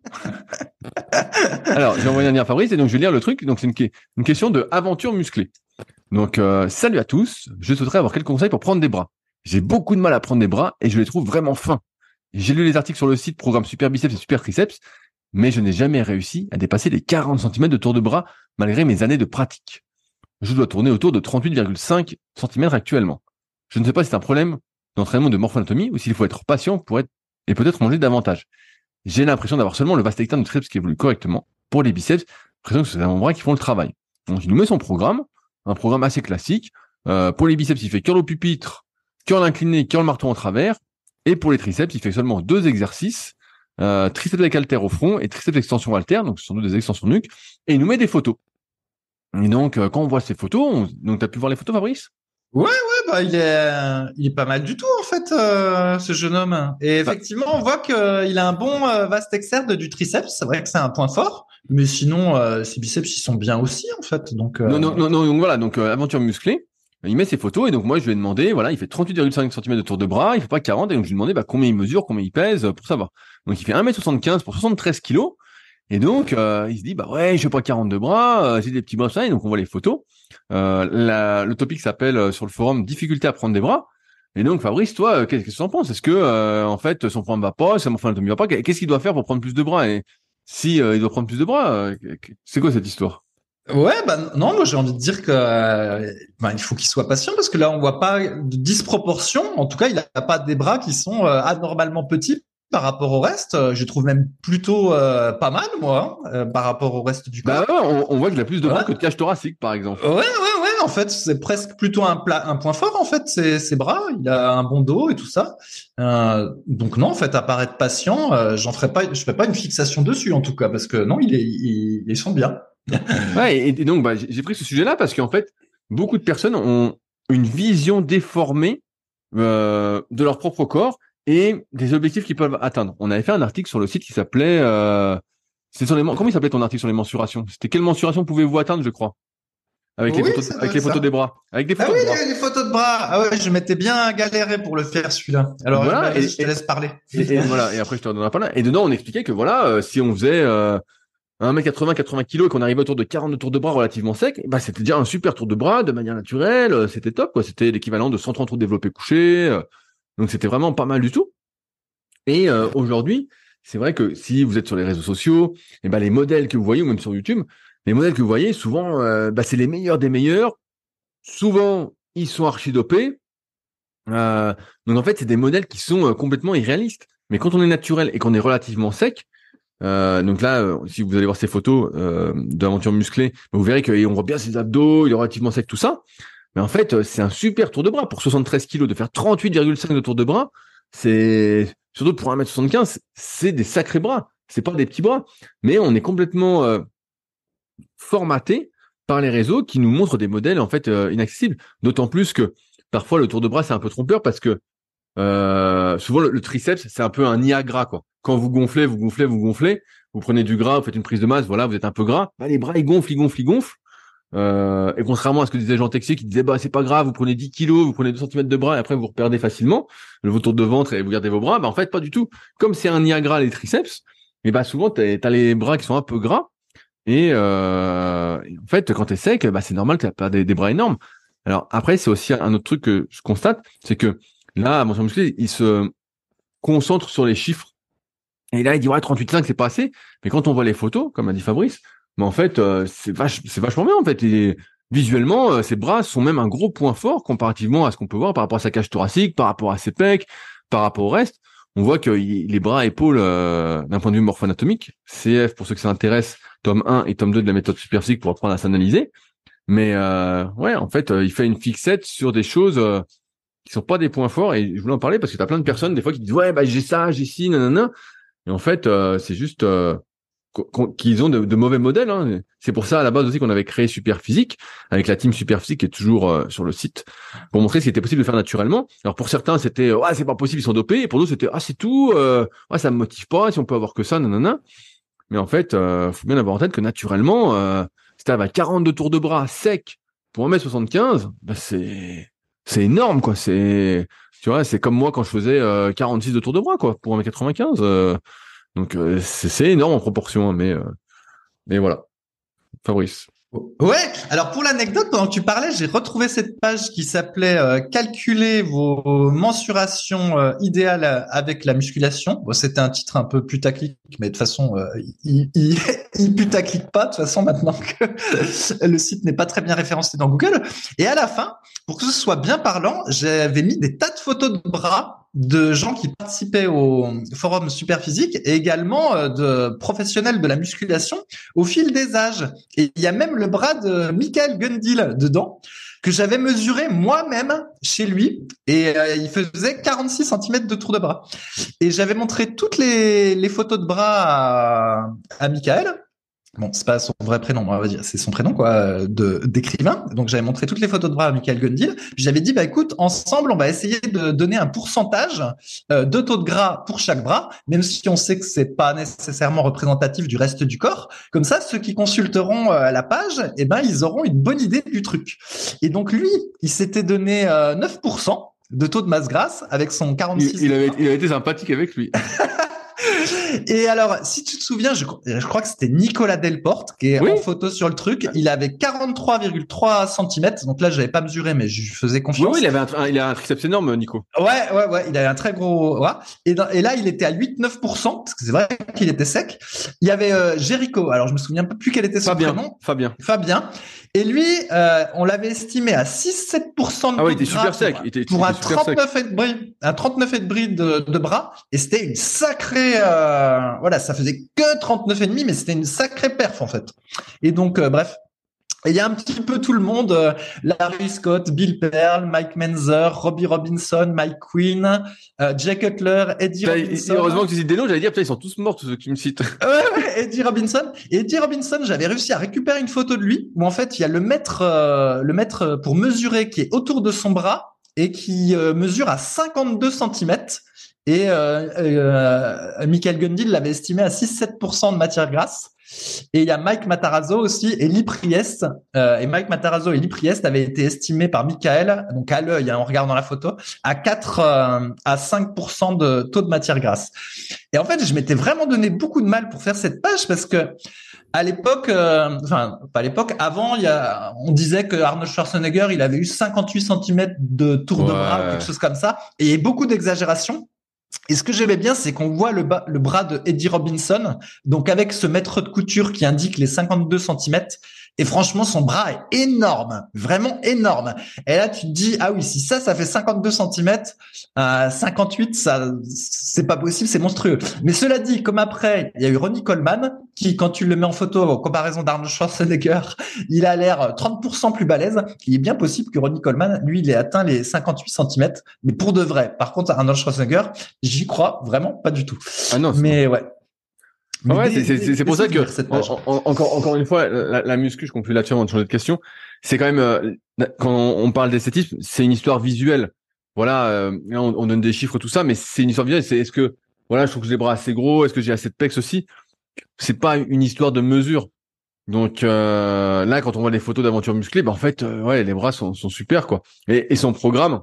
Alors, j'ai envoyé un lien à Fabrice et donc je vais lire le truc. Donc, c'est une, une, question de aventure musclée. Donc, euh, salut à tous. Je souhaiterais avoir quelques conseils pour prendre des bras. J'ai beaucoup de mal à prendre des bras et je les trouve vraiment fins. J'ai lu les articles sur le site Programme Super Biceps et Super Triceps, mais je n'ai jamais réussi à dépasser les 40 cm de tour de bras malgré mes années de pratique je dois tourner autour de 38,5 cm actuellement. Je ne sais pas si c'est un problème d'entraînement de morphoanatomie ou s'il faut être patient pour être et peut-être manger davantage. J'ai l'impression d'avoir seulement le vaste externe de triceps qui évolue correctement. Pour les biceps, l'impression que c'est un bras qui font le travail. Donc il nous met son programme, un programme assez classique. Euh, pour les biceps, il fait curl au pupitre, curl incliné, curl marteau en travers. Et pour les triceps, il fait seulement deux exercices, euh, triceps avec haltère au front et triceps extension haltère, donc ce sont deux extensions nuque. Et il nous met des photos. Et donc, euh, quand on voit ces photos, donc tu as pu voir les photos, Fabrice? Ouais, ouais, bah il est, il est pas mal du tout en fait, euh, ce jeune homme. Et bah effectivement, on voit qu'il a un bon euh, vaste externe du triceps. C'est vrai que c'est un point fort, mais sinon, ses biceps ils sont bien aussi en fait. Donc non, non, non, non, donc voilà, donc aventure musclée. Il met ses photos et donc moi je lui ai demandé, voilà, il fait 38,5 cm de tour de bras, il fait pas 40 et donc je lui ai demandé bah, combien il mesure, combien il pèse pour savoir. Donc il fait 1m75 pour 73 kg et donc, euh, il se dit, bah ouais, j'ai pas 42 bras, euh, j'ai des petits bras, ça, et donc on voit les photos. Euh, le topic s'appelle euh, sur le forum difficulté à prendre des bras. Et donc, Fabrice, toi, qu'est-ce que tu en penses? Est-ce que, en fait, son programme va pas, sa morphanatomie va pas? Qu'est-ce qu'il doit faire pour prendre plus de bras? Et si il doit prendre plus de bras, c'est quoi cette histoire? Ouais, bah non, moi j'ai envie de dire que bah, il faut qu'il soit patient parce que là on voit pas de disproportion. En tout cas, il a pas des bras qui sont anormalement petits par rapport au reste. Euh, je trouve même plutôt euh, pas mal, moi, hein, euh, par rapport au reste du bah corps. Bah on, voit qu'il a plus de bras que de cage thoracique, par exemple. Ouais, ouais, ouais. En fait, c'est presque plutôt un, un point fort, en fait, ses, ses bras. Il a un bon dos et tout ça. Euh, donc non, en fait, à part être patient, j'en ferai pas, je fais pas une fixation dessus, en tout cas, parce que non, il est, il, ils sont bien. Ouais, et, donc bah, j'ai pris ce sujet-là parce qu'en fait, beaucoup de personnes ont une vision déformée euh, de leur propre corps et des objectifs qu'ils peuvent atteindre. On avait fait un article sur le site qui s'appelait euh, c'est sur les comment il s'appelait ton article sur les mensurations? C'était quelle mensuration pouvez-vous atteindre, je crois? Avec les photos, avec les photos des bras. Avec des ah photos ah oui, les photos de bras. Ah ouais, je m'étais bien galéré pour le faire celui-là. Alors voilà, bah, et, je te laisse parler. Et, voilà, et après je te redonnerai pas là. Et dedans, on expliquait que voilà, euh, si on faisait euh, 1m80, 80 kg et qu'on arrivait autour de 42 tours de bras relativement secs, bah c'était déjà un super tour de bras de manière naturelle. Euh, c'était top, quoi. C'était l'équivalent de 130 tours développés couchés. Euh, donc c'était vraiment pas mal du tout. Et aujourd'hui, c'est vrai que si vous êtes sur les réseaux sociaux, et eh ben les modèles que vous voyez ou même sur YouTube, les modèles que vous voyez, souvent, euh, bah, c'est les meilleurs des meilleurs. Souvent, ils sont archidopés. Euh, donc en fait, c'est des modèles qui sont euh, complètement irréalistes. Mais quand on est naturel et qu'on est relativement sec, euh, donc là, si vous allez voir ces photos euh, d'aventure musclée, vous verrez qu'on voit bien ses abdos, il est relativement sec, tout ça. Mais en fait, c'est un super tour de bras. Pour 73 kilos, de faire 38,5 de tour de bras, c'est surtout pour 1m75, c'est des sacrés bras. C'est pas des petits bras. Mais on est complètement formaté par les réseaux qui nous montrent des modèles en fait euh, inaccessibles. D'autant plus que parfois le tour de bras c'est un peu trompeur parce que euh, souvent le, triceps c'est un peu un Niagara quoi. Quand vous gonflez, vous gonflez, vous gonflez, vous prenez du gras, vous faites une prise de masse, voilà, vous êtes un peu gras. Bah, les bras ils gonflent, ils gonflent, ils gonflent. Euh, et contrairement à ce que disaient Jean Texier qui disait bah c'est pas grave, vous prenez 10 kilos, vous prenez 2 cm de bras et après vous reperdez facilement le tour de ventre et vous gardez vos bras, bah en fait pas du tout. Comme c'est un Niagara les triceps, et bah souvent t'as as les bras qui sont un peu gras et euh, en fait, quand t'es sec, bah, c'est normal que t'as pas des, bras énormes. Alors après, c'est aussi un autre truc que je constate, c'est que là, mon musclé, il se concentre sur les chiffres. Et là, il dit ouais, 38,5, c'est pas assez. Mais quand on voit les photos, comme a dit Fabrice, mais en fait, euh, c'est vache, c'est vachement bien en fait. Visuellement, euh, ses bras sont même un gros point fort comparativement à ce qu'on peut voir par rapport à sa cage thoracique, par rapport à ses pecs, par rapport au reste. On voit que les bras épaules, euh, d'un point de vue morpho-anatomique, CF pour ceux que ça intéresse, tome 1 et tome 2 de la méthode superphysique pour apprendre à s'analyser. Mais euh, ouais, en fait, euh, il fait une fixette sur des choses qui sont pas des points forts. Et je voulais en parler parce que tu as plein de personnes des fois qui disent ouais bah j'ai ça, j'ai ci, nanana. Et en fait, euh, c'est juste qu'ils ont de, mauvais modèles. Hein. C'est pour ça à la base aussi qu'on avait créé Superphysique avec la team Superphysique qui est toujours sur le site pour montrer ce qui était possible de faire naturellement. Alors pour certains c'était ouais c'est pas possible ils sont dopés et pour d'autres c'était ah c'est tout euh, ouais ça me motive pas si on peut avoir que ça nanana. Mais en fait, euh, faut bien avoir en tête que naturellement, euh, si t'as 42 tours de bras secs pour 1m75, bah c'est c'est énorme quoi. C'est tu vois, c'est comme moi quand je faisais 46 euh, de tours de bras quoi pour 1m95. Euh, donc euh, c'est énorme en proportion, hein, mais mais voilà. Fabrice. Ouais, alors pour l'anecdote, pendant que tu parlais, j'ai retrouvé cette page qui s'appelait euh, Calculer vos mensurations euh, idéales avec la musculation. C'était un titre un peu putaclic, mais de toute façon, euh, il, il, il, putaclic pas, de toute façon, maintenant que le site n'est pas très bien référencé dans Google. Et à la fin, pour que ce soit bien parlant, j'avais mis des tas de photos de bras de gens qui participaient au forum Superphysique et également euh, de professionnels de la musculation au fil des âges. Et il y a même le bras de Michael Gundil dedans que j'avais mesuré moi-même chez lui et euh, il faisait 46 cm de tour de bras. Et j'avais montré toutes les, les, photos de bras à, à Michael Bon, c'est pas son vrai prénom, on va dire, c'est son prénom quoi, de d'écrivain. Donc j'avais montré toutes les photos de bras à Michael Gundil. J'avais dit bah écoute, ensemble, on va essayer de donner un pourcentage euh, de taux de gras pour chaque bras, même si on sait que c'est pas nécessairement représentatif du reste du corps. Comme ça, ceux qui consulteront euh, la page, eh ben ils auront une bonne idée du truc. Et donc lui, il s'était donné 9% euh, de taux de masse grasse avec son 46. Il, avait, il avait été sympathique avec lui. Et alors, si tu te souviens, je, je crois que c'était Nicolas Delporte qui est en photo sur le truc. Il avait 43,3 cm. Donc là, j'avais pas mesuré, mais je faisais confiance. Oui, il avait un, il a un triceps énorme, Nico. Ouais, ouais, ouais. Il avait un très gros. Ouais. Et, et là, il était à 8-9%, parce que c'est vrai qu'il était sec. Il y avait euh, Jericho. Alors, je me souviens plus quel était son Fabien. prénom. Fabien. Fabien. Et lui, euh, on l'avait estimé à 6-7% de Ah oui, il était super sec. Il était, pour un, 39 et de un 39 et de bris de, de bras. Et c'était une sacrée, euh, voilà, ça faisait que 39 et demi, mais c'était une sacrée perf, en fait. Et donc, euh, bref. Il y a un petit peu tout le monde, euh, Larry Scott, Bill Pearl, Mike Menzer, Robbie Robinson, Mike Quinn, euh, Jack Cutler, Eddie Robinson. Heureusement que tu cites des noms, j'allais dire, ils sont tous morts, tous ceux qui me citent. ouais, ouais, Eddie Robinson. Et Eddie Robinson, j'avais réussi à récupérer une photo de lui, où en fait, il y a le mètre, euh, le mètre pour mesurer qui est autour de son bras et qui mesure à 52 cm Et euh, euh, Michael Gundil l'avait estimé à 6-7% de matière grasse. Et il y a Mike Matarazzo aussi et Lee Priest. Euh, et Mike Matarazzo et Lee Priest avaient été estimés par Michael, donc à l'œil, hein, en regardant la photo, à 4 euh, à 5% de taux de matière grasse. Et en fait, je m'étais vraiment donné beaucoup de mal pour faire cette page parce que à l'époque, euh, enfin pas à l'époque, avant, il y a, on disait que Arnold Schwarzenegger, il avait eu 58 cm de tour de bras, quelque chose comme ça, et il y a beaucoup d'exagération. Et ce que j'aimais bien, c'est qu'on voit le, bras de Eddie Robinson, donc avec ce mètre de couture qui indique les 52 cm. Et franchement, son bras est énorme, vraiment énorme. Et là, tu te dis, ah oui, si ça, ça fait 52 cm, euh, 58, ça, c'est pas possible, c'est monstrueux. Mais cela dit, comme après, il y a eu Ronnie Coleman, qui, quand tu le mets en photo en comparaison d'Arnold Schwarzenegger, il a l'air 30% plus balèze. Il est bien possible que Ronnie Coleman, lui, il ait atteint les 58 cm, mais pour de vrai. Par contre, Arnold Schwarzenegger, j'y crois vraiment pas du tout. Ah non. Mais ouais. Ah ouais, c'est pour ça que encore encore une fois la, la muscu, je conclue là-dessus avant de changer de question. C'est quand même euh, quand on parle d'esthétisme, c'est une histoire visuelle. Voilà, euh, on, donne des chiffres tout ça, mais c'est une histoire visuelle. C'est est-ce que voilà, je trouve que j'ai les bras assez gros, est-ce que j'ai assez de pecs aussi? C'est pas une histoire de mesure. Donc euh, là, quand on voit les photos d'aventure musclée, ben en fait, ouais, les bras sont, sont super quoi. Et, et son programme,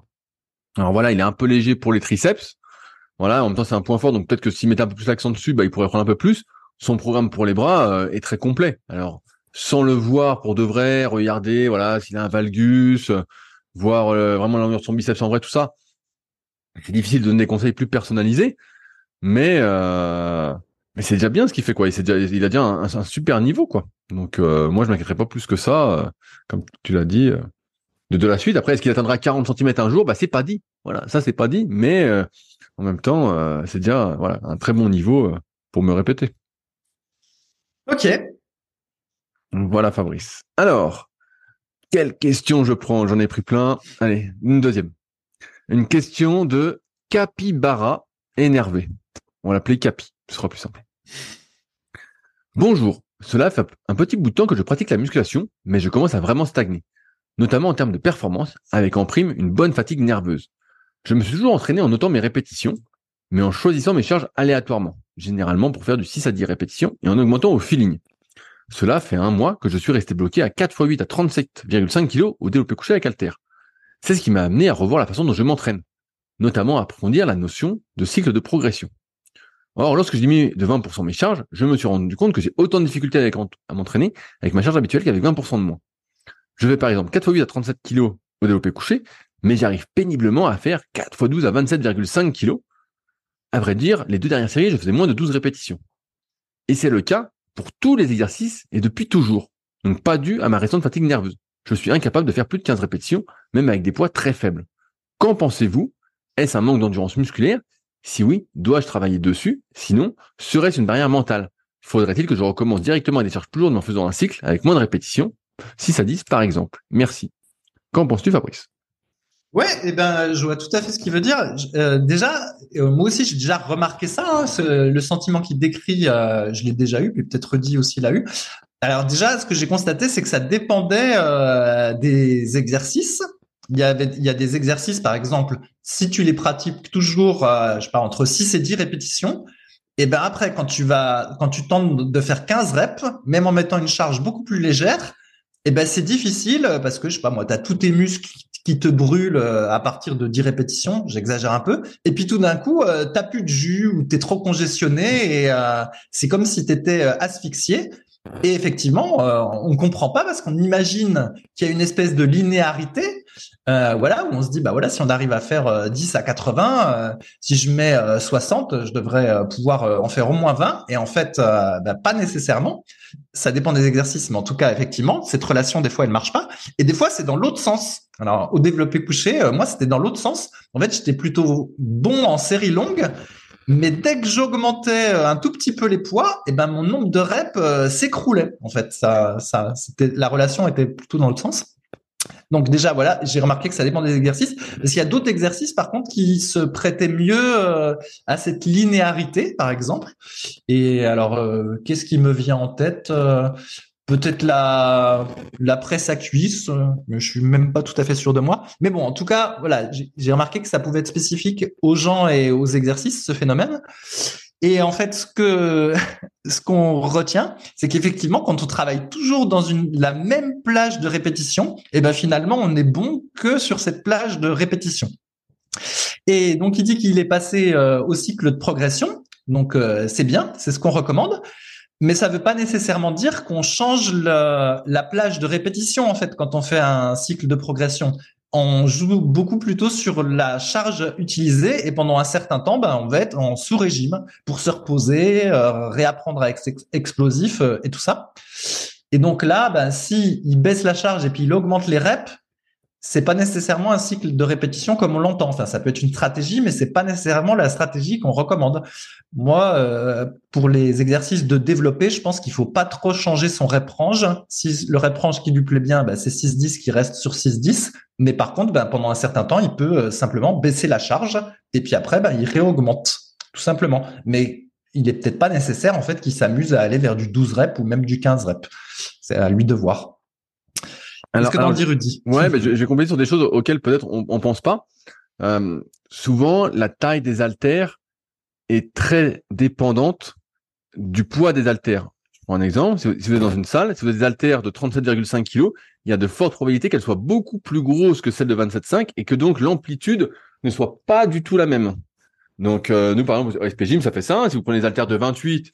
alors voilà, il est un peu léger pour les triceps. Voilà, en même temps, c'est un point fort, donc peut-être que s'il mettait un peu plus l'accent dessus, bah, il pourrait prendre un peu plus. Son programme pour les bras euh, est très complet. Alors, sans le voir pour de vrai, regarder, voilà, s'il a un valgus, euh, voir euh, vraiment l'envers de son biceps en vrai, tout ça. C'est difficile de donner des conseils plus personnalisés, mais mais c'est déjà bien ce qu'il fait, quoi. Il, déjà, il a déjà un, super niveau, quoi. Donc, moi, je m'inquiéterais pas plus que ça, comme tu l'as dit, de, de la suite. Après, est-ce qu'il atteindra 40 cm un jour? Bah, c'est pas dit. Voilà, ça, c'est pas dit, mais en même temps, euh, c'est déjà voilà un très bon niveau euh, pour me répéter. Ok. Voilà Fabrice. Alors, quelle question je prends? J'en ai pris plein. Allez, une deuxième. Une question de Capybara énervé. On va l'appeler Capi, ce sera plus simple. Bonjour, cela fait un petit bout de temps que je pratique la musculation, mais je commence à vraiment stagner, notamment en termes de performance, avec en prime une bonne fatigue nerveuse. Je me suis toujours entraîné en notant mes répétitions, mais en choisissant mes charges aléatoirement, généralement pour faire du 6 à 10 répétitions et en augmentant au feeling. Cela fait un mois que je suis resté bloqué à 4 x 8 à 37,5 kg au développé couché avec halter. C'est ce qui m'a amené à revoir la façon dont je m'entraîne, notamment à approfondir la notion de cycle de progression. Or, lorsque j'ai mis de 20% mes charges, je me suis rendu compte que j'ai autant de difficultés à m'entraîner avec ma charge habituelle qu'avec 20% de moins. Je vais par exemple 4 x 8 à 37 kg au développé couché, mais j'arrive péniblement à faire 4 x 12 à 27,5 kg. À vrai dire, les deux dernières séries, je faisais moins de 12 répétitions. Et c'est le cas pour tous les exercices et depuis toujours. Donc pas dû à ma récente fatigue nerveuse. Je suis incapable de faire plus de 15 répétitions, même avec des poids très faibles. Qu'en pensez-vous? Est-ce un manque d'endurance musculaire? Si oui, dois-je travailler dessus? Sinon, serait-ce une barrière mentale? Faudrait-il que je recommence directement à des charges plus lourdes en faisant un cycle avec moins de répétitions? 6 à 10 par exemple. Merci. Qu'en penses-tu Fabrice? Ouais, et eh ben, je vois tout à fait ce qu'il veut dire. Euh, déjà, euh, moi aussi, j'ai déjà remarqué ça. Hein, le sentiment qu'il décrit, euh, je l'ai déjà eu, puis peut-être redit aussi l'a eu. Alors déjà, ce que j'ai constaté, c'est que ça dépendait des exercices. Il y avait, il y a des exercices, par exemple, si tu les pratiques toujours, je sais pas, entre 6 et 10 répétitions, et ben après, quand tu vas, quand tu tentes de faire 15 reps, même en mettant une charge beaucoup plus légère, et ben c'est difficile parce que je sais pas moi, tu as tous tes muscles qui te brûle euh, à partir de 10 répétitions, j'exagère un peu, et puis tout d'un coup, euh, t'as plus de jus ou t'es trop congestionné et euh, c'est comme si t'étais euh, asphyxié. Et effectivement, on comprend pas parce qu'on imagine qu'il y a une espèce de linéarité, voilà, où on se dit bah voilà, si on arrive à faire 10 à 80, si je mets 60, je devrais pouvoir en faire au moins 20. Et en fait, bah, pas nécessairement. Ça dépend des exercices, mais en tout cas, effectivement, cette relation des fois elle marche pas, et des fois c'est dans l'autre sens. Alors, au développé couché, euh, moi, c'était dans l'autre sens. En fait, j'étais plutôt bon en série longue, mais dès que j'augmentais euh, un tout petit peu les poids, et eh ben mon nombre de reps euh, s'écroulait. En fait, ça, ça, c'était la relation était plutôt dans l'autre sens. Donc déjà voilà, j'ai remarqué que ça dépend des exercices. Parce qu'il y a d'autres exercices par contre qui se prêtaient mieux à cette linéarité, par exemple. Et alors, qu'est-ce qui me vient en tête peut-être la la presse à cuisse, mais je suis même pas tout à fait sûr de moi. Mais bon, en tout cas, voilà, j'ai remarqué que ça pouvait être spécifique aux gens et aux exercices, ce phénomène. Et en fait, ce qu'on retient, c'est qu'effectivement, quand on travaille toujours dans la même plage de répétition, et eh ben finalement, on n'est bon que sur cette plage de répétition. Et donc, il dit qu'il est passé euh, au cycle de progression. Donc, euh, c'est bien, c'est ce qu'on recommande. Mais ça ne veut pas nécessairement dire qu'on change la plage de répétition en fait quand on fait un cycle de progression on joue beaucoup plutôt sur la charge utilisée et pendant un certain temps, ben, on va être en sous-régime pour se reposer, euh, réapprendre à être explosif euh, et tout ça. Et donc là, ben, si il baisse la charge et puis il augmente les reps, c'est pas nécessairement un cycle de répétition comme on l'entend. Enfin, ça peut être une stratégie, mais c'est pas nécessairement la stratégie qu'on recommande. Moi, euh, pour les exercices de développer, je pense qu'il faut pas trop changer son rep range. Si le rep range qui lui plaît bien, ben, c'est 6-10 qui reste sur 6-10. Mais par contre, ben, pendant un certain temps, il peut euh, simplement baisser la charge et puis après, ben, il réaugmente, tout simplement. Mais il est peut-être pas nécessaire en fait qu'il s'amuse à aller vers du 12 reps ou même du 15 reps. C'est à lui de voir. Alors, Qu'est-ce que dis, Rudy? Ouais, mais je, vais compléter sur des choses auxquelles peut-être on, on pense pas. Euh, souvent, la taille des haltères est très dépendante du poids des haltères. Je prends un exemple. Si vous, êtes dans une salle, si vous avez des haltères de 37,5 kg, il y a de fortes probabilités qu'elles soient beaucoup plus grosses que celles de 27,5 et que donc l'amplitude ne soit pas du tout la même. Donc, euh, nous, par exemple, au SP Gym, ça fait ça. Si vous prenez des haltères de 28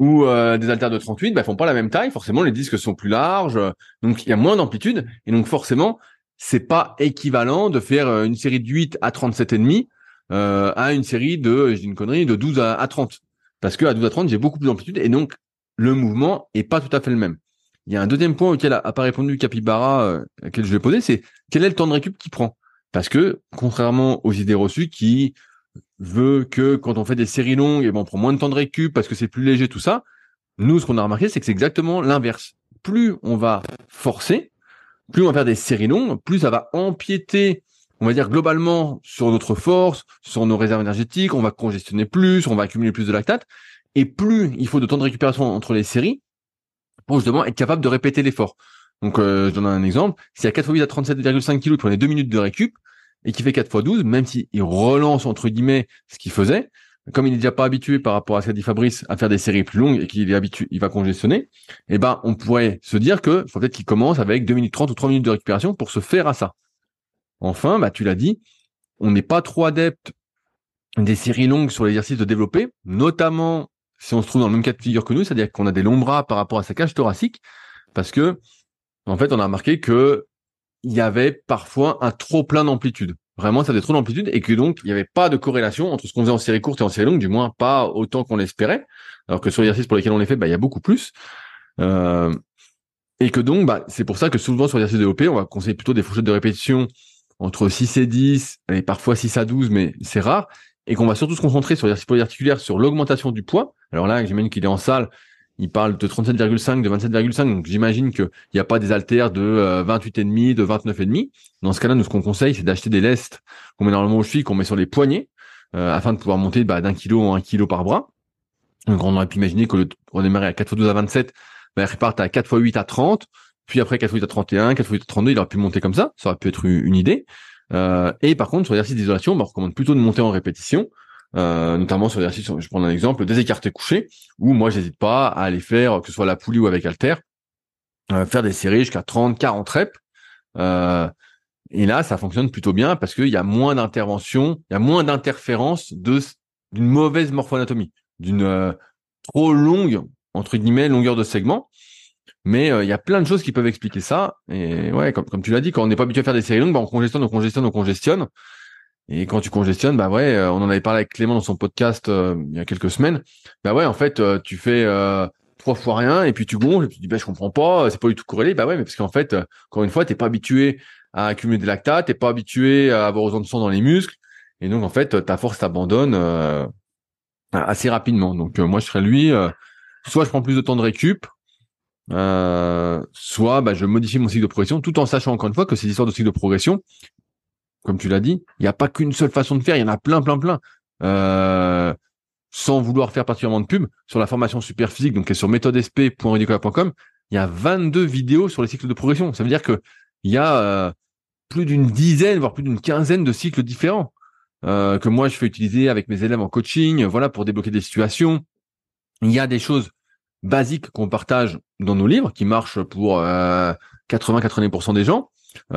ou euh, des haltères de 38, bah, font pas la même taille. Forcément, les disques sont plus larges, donc il y a moins d'amplitude, et donc forcément, c'est pas équivalent de faire euh, une série de 8 à 37 et demi euh, à une série de, j'ai une connerie, de 12 à, 30, parce que à 12 à 30, j'ai beaucoup plus d'amplitude, et donc le mouvement est pas tout à fait le même. Il y a un deuxième point auquel a, pas répondu Capybara, euh, auquel je vais poser, c'est quel est le temps de récup qu'il prend? Parce que contrairement aux idées reçues qui veut que quand on fait des séries longues, et eh ben, on prend moins de temps de récup parce que c'est plus léger, tout ça. Nous, ce qu'on a remarqué, c'est que c'est exactement l'inverse. Plus on va forcer, plus on va faire des séries longues, plus ça va empiéter, on va dire globalement, sur notre force, sur nos réserves énergétiques, on va congestionner plus, on va accumuler plus de lactate, et plus il faut de temps de récupération entre les séries pour justement être capable de répéter l'effort. Donc, euh, je donne un exemple. Si à 4 fois 8 à 37,5 kg, il prenait 2 minutes de récup, et qui fait 4 x 12, même s'il relance entre guillemets ce qu'il faisait, comme il n'est déjà pas habitué par rapport à ce qu'a dit Fabrice à faire des séries plus longues et qu'il est habitué, il va congestionner, eh ben, on pourrait se dire que faut peut-être qu'il commence avec 2 minutes 30 ou 3 minutes de récupération pour se faire à ça. Enfin, bah, tu l'as dit, on n'est pas trop adepte des séries longues sur l'exercice de développer, notamment si on se trouve dans le même cas de figure que nous, c'est-à-dire qu'on a des longs bras par rapport à sa cage thoracique, parce que, en fait, on a remarqué que il y avait parfois un trop plein d'amplitude. Vraiment, ça avait trop d'amplitude et que donc il n'y avait pas de corrélation entre ce qu'on faisait en série courte et en série longue, du moins pas autant qu'on l'espérait. Alors que sur l'exercice pour lesquels on les fait, bah, il y a beaucoup plus. Euh, et que donc, bah, c'est pour ça que souvent sur l'exercice développé, on va conseiller plutôt des fourchettes de répétition entre 6 et 10 et parfois 6 à 12, mais c'est rare. Et qu'on va surtout se concentrer sur l'exercice polyarticulaire, sur l'augmentation du poids. Alors là, j'imagine qu'il est en salle, il parle de 37,5, de 27,5. Donc j'imagine qu'il n'y a pas des haltères de 28,5, euh, de 29,5. Dans ce cas-là, nous, ce qu'on conseille, c'est d'acheter des lestes qu'on met normalement aux chevilles, qu'on met sur les poignets, euh, afin de pouvoir monter bah, d'un kilo en un kilo par bras. Donc on aurait pu imaginer que le redémarrer à 4 x 12 à 27, bah, il à 4 x 8 à 30, puis après 4 x 8 à 31, 4 x 8 à 32, il aurait pu monter comme ça. Ça aurait pu être une idée. Euh, et par contre, sur l'exercice d'isolation, bah, on recommande plutôt de monter en répétition euh, notamment sur l'exercice, je prends un exemple, des écartés couchés, où moi j'hésite pas à aller faire, que ce soit la poulie ou avec halter, euh, faire des séries jusqu'à 30, 40 reps. Euh, et là, ça fonctionne plutôt bien parce qu'il y a moins d'intervention, il y a moins d'interférence de d'une mauvaise morphoanatomie, d'une trop longue entre guillemets longueur de segment. Mais il y a plein de choses qui peuvent expliquer ça. Et ouais, comme, comme tu l'as dit, quand on n'est pas habitué à faire des séries longues, bah, on congestionne, on congestionne, on congestionne. Et quand tu congestionnes, bah ouais, euh, on en avait parlé avec Clément dans son podcast euh, il y a quelques semaines. Bah ouais, en fait, euh, tu fais trois fois rien et puis tu gonfles et puis tu dis bah je comprends pas, c'est pas du tout corrélé. Bah ouais, mais parce qu'en fait, encore une fois, t'es pas habitué à accumuler des lactates, t'es pas habitué à avoir besoin de sang dans les muscles et donc en fait ta force t'abandonne assez rapidement. Donc moi je serais lui, soit je prends plus de temps de récup, soit bah, je modifie mon cycle de progression, tout en sachant encore une fois que ces histoires de cycle de progression, comme tu l'as dit, il n'y a pas qu'une seule façon de faire, il y en a plein, plein, plein. Euh, sans vouloir faire particulièrement de pub, sur la formation super physique, donc sur méthodesp.ridicola.com, il y a 22 vidéos sur les cycles de progression. Ça veut dire que il y a euh, plus d'une dizaine, voire plus d'une quinzaine de cycles différents euh, que moi je fais utiliser avec mes élèves en coaching, voilà, pour débloquer des situations. Il y a des choses basiques qu'on partage dans nos livres qui marchent pour 80-90% des gens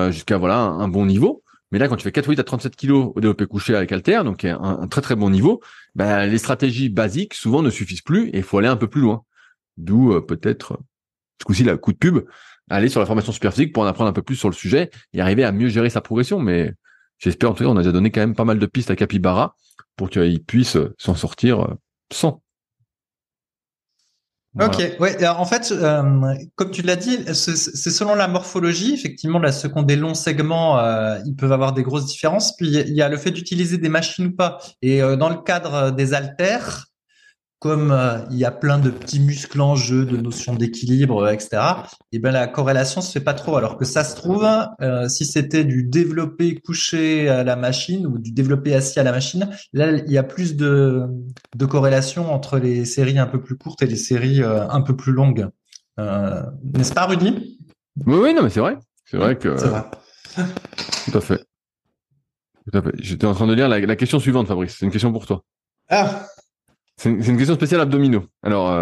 jusqu'à voilà un, bon niveau. Mais là, quand tu fais 4 à 37 kilos au développé couché avec Alter, donc un, un très très bon niveau, ben, les stratégies basiques souvent ne suffisent plus et il faut aller un peu plus loin. D'où peut-être ce coup-ci, la coup de pub, aller sur la formation super physique pour en apprendre un peu plus sur le sujet et arriver à mieux gérer sa progression. Mais j'espère en tout cas, on a déjà donné quand même pas mal de pistes à Capybara pour qu'il puisse s'en sortir euh, Ok, ouais. En fait, euh, comme tu l'as dit, c'est selon la morphologie. Effectivement, la seconde des longs segments, euh, ils peuvent avoir des grosses différences. Puis il y a le fait d'utiliser des machines ou pas. Et dans le cadre des haltères, comme euh, il y a plein de petits muscles en jeu, de notions d'équilibre, euh, etc. Et ben la corrélation se fait pas trop. Alors que ça se trouve, euh, si c'était du développé couché à la machine ou du développé assis à la machine, là il y a plus de, de corrélation entre les séries un peu plus courtes et les séries un peu plus longues. N'est-ce pas, Rudy Oui, oui, non, mais c'est vrai. C'est vrai que. C'est vrai. Tout à fait. Tout à fait. J'étais en train de lire la, la question suivante, Fabrice. C'est une question pour toi. Ah. C'est une, question spéciale abdominaux. Alors, euh,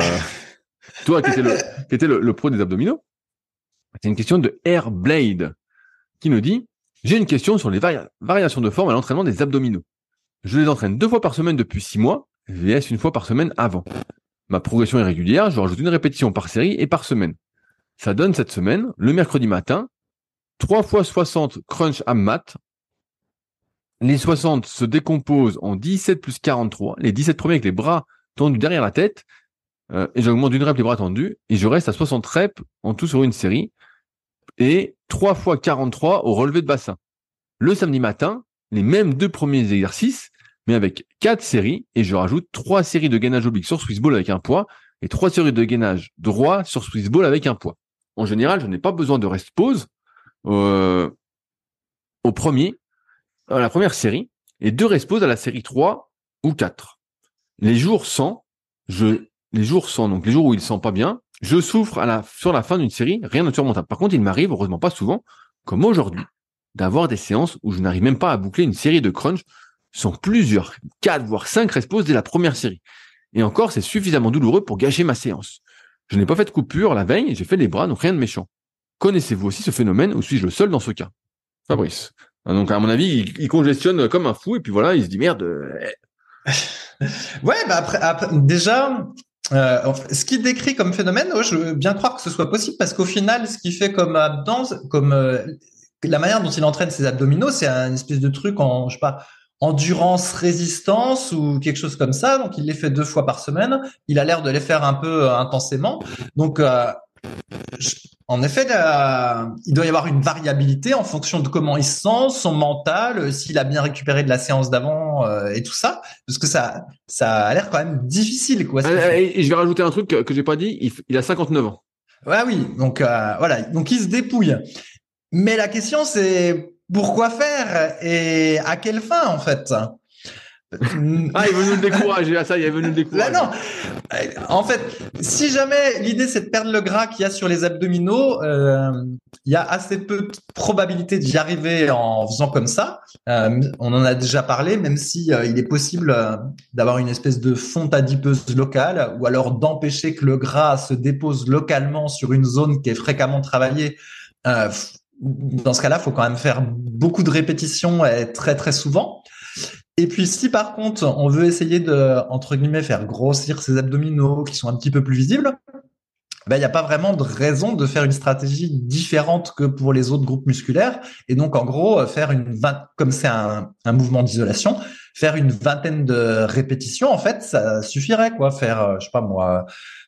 toi qui étais, le, qui étais le, pro des abdominaux, c'est une question de Airblade qui nous dit J'ai une question sur les variations de forme à l'entraînement des abdominaux. Je les entraîne deux fois par semaine depuis six mois, VS une fois par semaine avant. Ma progression est régulière, je rajoute une répétition par série et par semaine. Ça donne cette semaine, le mercredi matin, 3 fois 60 crunch à mat les 60 se décomposent en 17 plus 43. Les 17 premiers avec les bras tendus derrière la tête. Euh, et j'augmente d'une rep les bras tendus. Et je reste à 60 reps en tout sur une série. Et 3 fois 43 au relevé de bassin. Le samedi matin, les mêmes deux premiers exercices, mais avec 4 séries. Et je rajoute 3 séries de gainage oblique sur Swiss Ball avec un poids. Et 3 séries de gainage droit sur Swiss Ball avec un poids. En général, je n'ai pas besoin de rest pause. Euh, au premier, la première série et deux resposes à la série 3 ou 4. Les jours sans, je, les jours sans, donc les jours où il sent pas bien, je souffre à la, sur la fin d'une série, rien de surmontable. Par contre, il m'arrive, heureusement pas souvent, comme aujourd'hui, d'avoir des séances où je n'arrive même pas à boucler une série de crunch sans plusieurs, quatre voire cinq resposes dès la première série. Et encore, c'est suffisamment douloureux pour gâcher ma séance. Je n'ai pas fait de coupure la veille j'ai fait les bras, donc rien de méchant. Connaissez-vous aussi ce phénomène ou suis-je le seul dans ce cas? Fabrice. Hein, donc à mon avis, il, congestionne comme un fou et puis voilà, il se dit merde. Euh, ouais, bah après, déjà, euh, ce qu'il décrit comme phénomène, je veux bien croire que ce soit possible parce qu'au final, ce qu'il fait comme abdans, comme euh, la manière dont il entraîne ses abdominaux, c'est un espèce de truc en, je sais pas, endurance, résistance ou quelque chose comme ça. Donc il les fait deux fois par semaine. Il a l'air de les faire un peu intensément. Donc en effet, il doit y avoir une variabilité en fonction de comment il se sent, son mental, euh, s'il a bien récupéré de la séance d'avant euh, et tout ça, parce que ça, ça a l'air quand même difficile. Quoi, ah, et, je vais rajouter un truc que, que j'ai pas dit. Il, a 59 ans. Ouais, oui. Donc euh, voilà. Donc il se dépouille. Mais la question c'est pourquoi faire et à quelle fin en fait? Ah, il veut nous le décourager. Ah, ça, il est venu le décourager. non. En fait, si jamais l'idée c'est de perdre le gras qu'il y a sur les abdominaux, euh, il y a assez peu de probabilité d'y arriver en faisant comme ça. Euh, on en a déjà parlé, même si euh, il est possible euh, d'avoir une espèce de fonte adipeuse locale, ou alors d'empêcher que le gras se dépose localement sur une zone qui est fréquemment travaillée. Euh, dans ce cas-là, il faut quand même faire beaucoup de répétitions et très très souvent. Et puis si par contre on veut essayer de entre guillemets faire grossir ses abdominaux qui sont un petit peu plus visibles, ben, il n'y a pas vraiment de raison de faire une stratégie différente que pour les autres groupes musculaires. Et donc, en gros, faire une comme c'est un, un, mouvement d'isolation, faire une vingtaine de répétitions, en fait, ça suffirait, quoi. Faire, euh, je sais pas moi,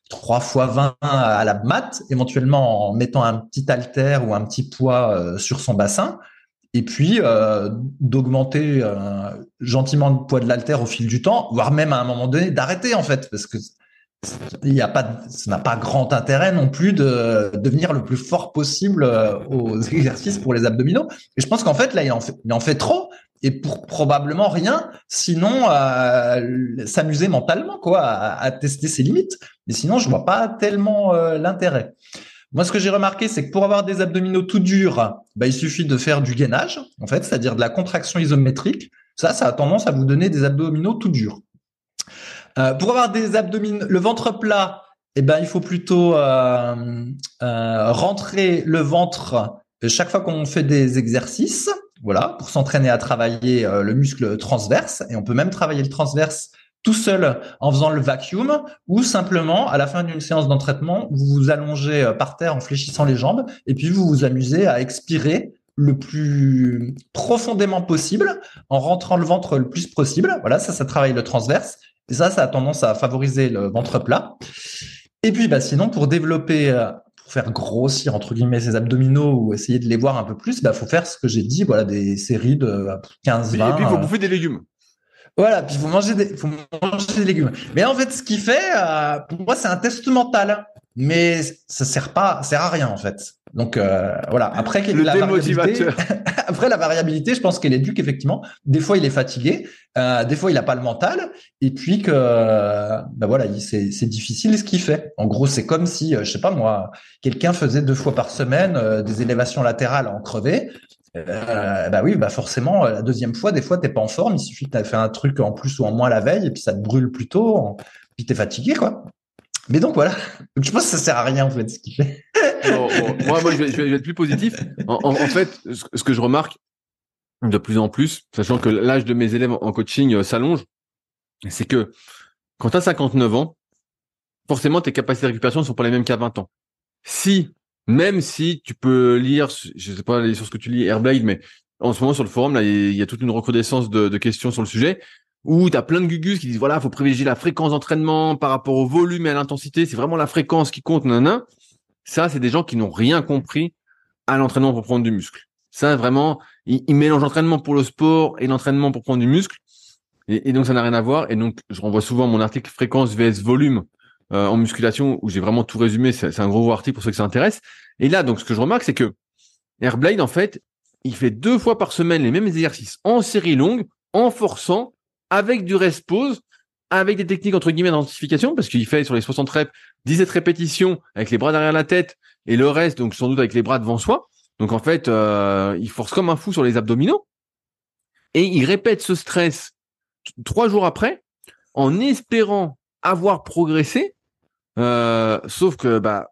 3 fois 20 à la mat, éventuellement en mettant un petit halter ou un petit poids euh, sur son bassin et puis euh, d'augmenter euh, gentiment le poids de l'altère au fil du temps, voire même à un moment donné d'arrêter en fait, parce que il y a pas, ça n'a pas grand intérêt non plus de devenir le plus fort possible euh, aux exercices pour les abdominaux. Et je pense qu'en fait là, il en fait, trop et pour probablement rien, sinon s'amuser mentalement quoi, à, à, tester ses limites. Mais sinon, je vois pas tellement l'intérêt. Moi, ce que j'ai remarqué, c'est que pour avoir des abdominaux tout durs, bah, il suffit de faire du gainage, en fait, c'est-à-dire de la contraction isométrique. Ça, ça a tendance à vous donner des abdominaux tout durs. Euh, pour avoir des abdominaux, le ventre plat, eh ben, il faut plutôt euh, euh, rentrer le ventre chaque fois qu'on fait des exercices, voilà, pour s'entraîner à travailler le muscle transverse. Et on peut même travailler le transverse tout seul en faisant le vacuum ou simplement à la fin d'une séance d'entraînement, vous vous allongez par terre en fléchissant les jambes et puis vous vous amusez à expirer le plus profondément possible en rentrant le ventre le plus possible. Voilà, ça, ça travaille le transverse. Et ça, ça a tendance à favoriser le ventre plat. Et puis, bah, sinon, pour développer, euh, pour faire grossir, entre guillemets, ses abdominaux ou essayer de les voir un peu plus, bah, faut faire ce que j'ai dit, voilà, des séries de 15, 20. Et puis, il faut bouffer des légumes. Voilà, puis il faut manger des, faut manger des légumes. Mais en fait, ce qu'il fait, euh, pour moi, c'est un test mental. Mais ça sert pas, sert à rien, en fait. Donc euh, voilà. Après le la variabilité, après la variabilité, je pense qu'elle est due qu'effectivement, des fois il est fatigué, euh, des fois il a pas le mental, et puis que ben voilà, c'est difficile ce qu'il fait. En gros, c'est comme si euh, je sais pas moi, quelqu'un faisait deux fois par semaine euh, des élévations latérales en crevé. Euh, bah oui, bah forcément, la deuxième fois, des fois, t'es pas en forme. Il suffit que tu fait un truc en plus ou en moins la veille, et puis ça te brûle plus tôt, puis t'es fatigué, quoi. Mais donc voilà, je pense que ça sert à rien en fait ce qu'il fait. moi, moi je, vais, être plus positif. En, fait, ce, que je remarque de plus en plus, sachant que l'âge de mes élèves en coaching euh, s'allonge, c'est que quand tu as 59 ans, forcément tes capacités de récupération ne sont pas les mêmes qu'à 20 ans. Si, même si tu peux lire, je sais pas sur ce que tu lis, Airblade, mais en ce moment sur le forum, là, il y a toute une recrudescence de, questions sur le sujet où tu as plein de gugus qui disent voilà, faut privilégier la fréquence d'entraînement par rapport au volume et à l'intensité, c'est vraiment la fréquence qui compte, nan, Ça, c'est des gens qui n'ont rien compris à l'entraînement pour prendre du muscle. Ça, vraiment, ils, mélangent l'entraînement pour le sport et l'entraînement pour prendre du muscle. Et, donc, ça n'a rien à voir. Et donc, je renvoie souvent mon article fréquence vs volume euh, en musculation où j'ai vraiment tout résumé. C'est un gros article pour ceux qui s'intéressent. Et là, donc, ce que je remarque, c'est que Airblade, en fait, il fait deux fois par semaine les mêmes exercices en série longue, en forçant avec du rest pause, avec des techniques entre guillemets d'identification, parce qu'il fait sur les 60 reps 17 répétitions avec les bras derrière la tête et le reste donc sans doute avec les bras devant soi. Donc en fait, euh, il force comme un fou sur les abdominaux et il répète ce stress trois jours après en espérant avoir progressé. Euh, sauf que bah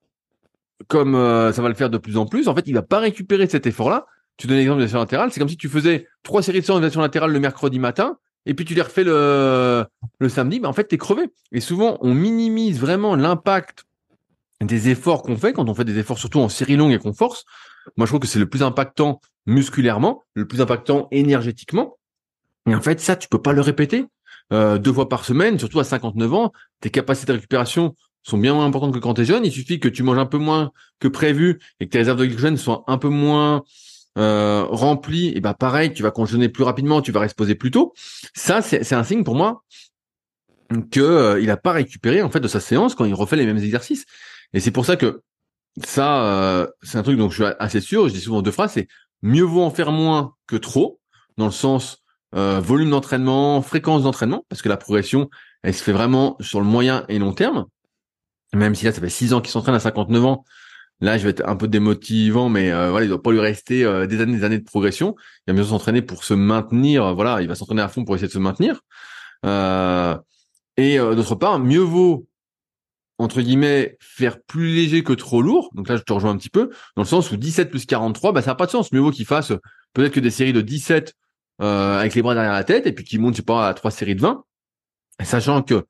comme euh, ça va le faire de plus en plus, en fait, il va pas récupérer cet effort-là. Tu donnes l'exemple de la latérale, c'est comme si tu faisais trois séries de séances latérale le mercredi matin et puis tu les refais le, le samedi, mais en fait, tu es crevé. Et souvent, on minimise vraiment l'impact des efforts qu'on fait quand on fait des efforts surtout en série longue et qu'on force. Moi, je trouve que c'est le plus impactant musculairement, le plus impactant énergétiquement. Et en fait, ça, tu peux pas le répéter euh, deux fois par semaine, surtout à 59 ans. Tes capacités de récupération sont bien moins importantes que quand tu es jeune. Il suffit que tu manges un peu moins que prévu et que tes réserves de glycogène soient un peu moins euh, rempli, et ben pareil, tu vas congeler plus rapidement, tu vas reposer plus tôt. Ça, c'est un signe pour moi que euh, il a pas récupéré en fait de sa séance quand il refait les mêmes exercices. Et c'est pour ça que ça, euh, c'est un truc dont je suis assez sûr. Je dis souvent deux phrases, c'est mieux vaut en faire moins que trop, dans le sens volume d'entraînement, fréquence d'entraînement, parce que la progression, elle se fait vraiment sur le moyen et long terme. Même si là, ça fait six ans qu'il s'entraîne à 59 ans, Là, je vais être un peu démotivant, mais euh, voilà, il doit pas lui rester euh, des années, des années de progression. Il va mieux s'entraîner pour se maintenir. Voilà, il va s'entraîner à fond pour essayer de se maintenir. Euh, et d'autre part, mieux vaut entre guillemets faire plus léger que trop lourd. Donc là, je te rejoins un petit peu dans le sens où 17 plus 43, bah ça n'a pas de sens. Mieux vaut qu'il fasse peut-être que des séries de 17 avec les bras derrière la tête et puis qu'il monte, je sais pas, à trois séries de 20, sachant que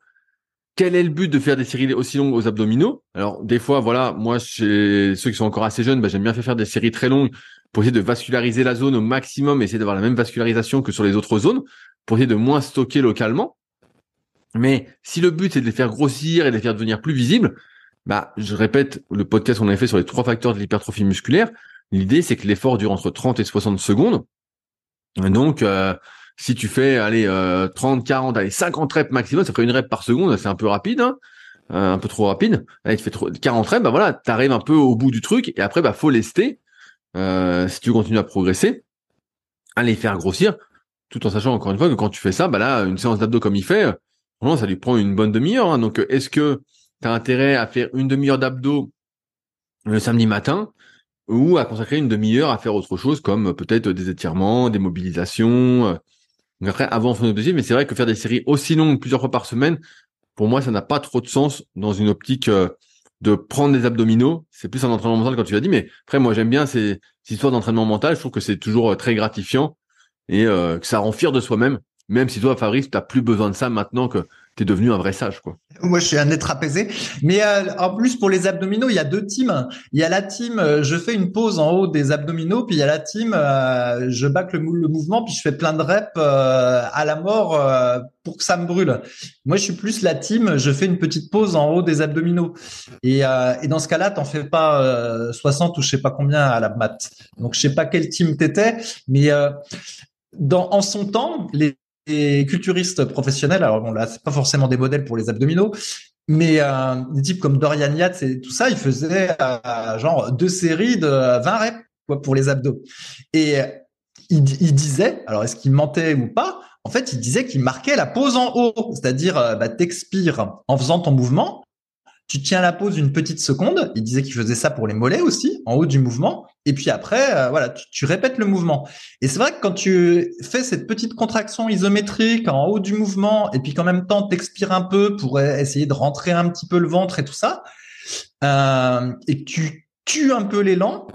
quel est le but de faire des séries aussi longues aux abdominaux? Alors des fois, voilà, moi chez ceux qui sont encore assez jeunes, bah, j'aime bien faire des séries très longues pour essayer de vasculariser la zone au maximum, essayer d'avoir la même vascularisation que sur les autres zones, pour essayer de moins stocker localement. Mais si le but c'est de les faire grossir et de les faire devenir plus visibles, bah je répète le podcast qu'on avait fait sur les trois facteurs de l'hypertrophie musculaire. L'idée c'est que l'effort dure entre 30 et 60 secondes. Donc euh, si tu fais, allez, 30, 40, allez, 50 reps maximum, ça ferait une rep par seconde, c'est un peu rapide, hein euh, un peu trop rapide. Allez, tu fais 40 reps, bah voilà, t'arrives un peu au bout du truc, et après, bah faut lester, euh, si tu continues à progresser, allez faire grossir, tout en sachant encore une fois que quand tu fais ça, bah là, une séance d'abdos comme il fait, vraiment, ça lui prend une bonne demi-heure. Hein. donc, est-ce que tu as intérêt à faire une demi-heure d'abdos le samedi matin ou à consacrer une demi-heure à faire autre chose comme peut-être des étirements, des mobilisations. Donc après, avant son objectif, mais c'est vrai que faire des séries aussi longues plusieurs fois par semaine, pour moi, ça n'a pas trop de sens dans une optique euh, de prendre des abdominaux. C'est plus un entraînement mental quand tu l'as dit, mais après, moi, j'aime bien ces, histoires d'entraînement mental. Je trouve que c'est toujours euh, très gratifiant et euh, que ça rend fier de soi-même, même si toi, Fabrice, tu n'as plus besoin de ça maintenant que tu es devenu un vrai sage, quoi. Moi, je suis un être apaisé. Mais euh, en plus, pour les abdominaux, il y a deux teams. Il y a la team, euh, je fais une pause en haut des abdominaux, puis il y a la team, euh, je back le, mouvement, puis je fais plein de reps à la mort pour que ça me brûle. Moi, je suis plus la team, je fais une petite pause en haut des abdominaux. Et, et dans ce cas-là, t'en fais pas 60 ou je sais pas combien à la mat. Donc, je sais pas quel team t'étais, mais dans, en son temps, les des culturistes professionnels, alors bon là c'est pas forcément des modèles pour les abdominaux, mais euh, des types comme Dorian Yates et tout ça, ils faisaient euh, genre deux séries de 20 reps pour les abdos. Et il, il disait, alors est-ce qu'il mentait ou pas En fait, il disait qu'il marquait la pose en haut, c'est-à-dire euh, bah, t'expires en faisant ton mouvement, tu tiens la pause une petite seconde. Il disait qu'il faisait ça pour les mollets aussi, en haut du mouvement. Et puis après, euh, voilà, tu, répètes le mouvement. Et c'est vrai que quand tu fais cette petite contraction isométrique en haut du mouvement, et puis qu'en même temps t'expires un peu pour essayer de rentrer un petit peu le ventre et tout ça, euh, et que tu tues un peu l'élan,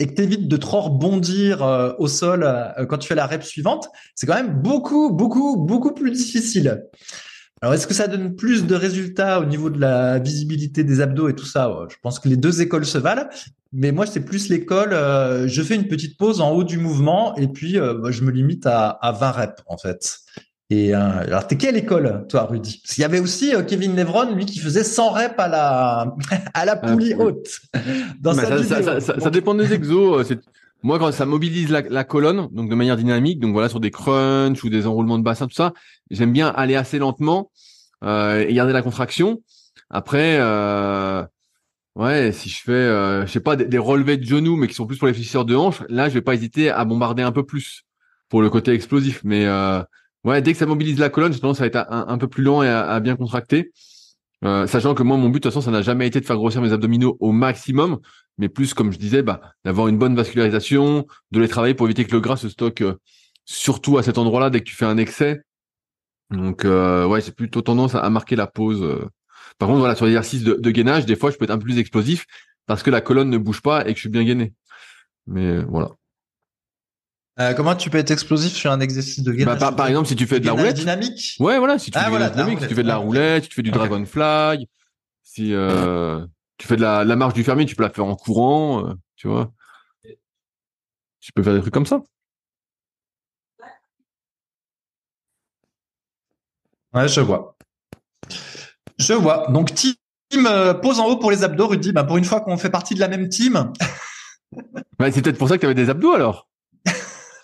et que tu évites de trop rebondir euh, au sol quand tu fais la rep suivante, c'est quand même beaucoup, beaucoup, beaucoup plus difficile. Alors, est-ce que ça donne plus de résultats au niveau de la visibilité des abdos et tout ça? Je pense que les deux écoles se valent, mais moi, c'est plus l'école. Euh, je fais une petite pause en haut du mouvement et puis euh, bah, je me limite à, à 20 reps en fait. Et euh, alors, t'es quelle école, toi, Rudy? Parce qu'il y avait aussi Kevin Levron, lui, qui faisait 100 reps à la à la poulie haute. Dans sa ça, ça, ça, dépend des exos. Moi, quand ça mobilise la, la, colonne, donc de manière dynamique, donc voilà sur des crunchs ou des enroulements de bassin, tout ça, j'aime bien aller assez lentement euh, et garder la contraction. Après, euh, ouais, si je fais, euh, je sais pas, des, relevés de genoux, mais qui sont plus pour les fissures de hanches, là, je vais pas hésiter à bombarder un peu plus pour le côté explosif. Mais euh, ouais, dès que ça mobilise la colonne, j'ai tendance à être un, peu plus lent et à, bien contracter. Euh, sachant que moi, mon but, de toute façon, ça n'a jamais été de faire grossir mes abdominaux au maximum, mais plus, comme je disais, bah, d'avoir une bonne vascularisation, de les travailler pour éviter que le gras se stocke, surtout à cet endroit-là, dès que tu fais un excès, donc euh, ouais, j'ai plutôt tendance à, marquer la pause. Euh. Par contre, voilà, sur l'exercice de, de, gainage, des fois, je peux être un peu plus explosif parce que la colonne ne bouge pas et que je suis bien gainé. Mais euh, voilà. Euh, comment tu peux être explosif sur un exercice de gainage bah, par, exemple, si tu fais de la roulette. dynamique. Ouais, voilà. Si tu ah, fais voilà, dynamique, si tu fais de la roulette, si tu fais du dragonfly, si euh, tu fais de la, la marche du fermier, tu peux la faire en courant, tu vois. Tu peux faire des trucs comme ça. Ouais, je vois. Je vois. Donc, team euh, pose en haut pour les abdos, Rudy. Bah, pour une fois qu'on fait partie de la même team. c'est peut-être pour ça que tu avais des abdos alors.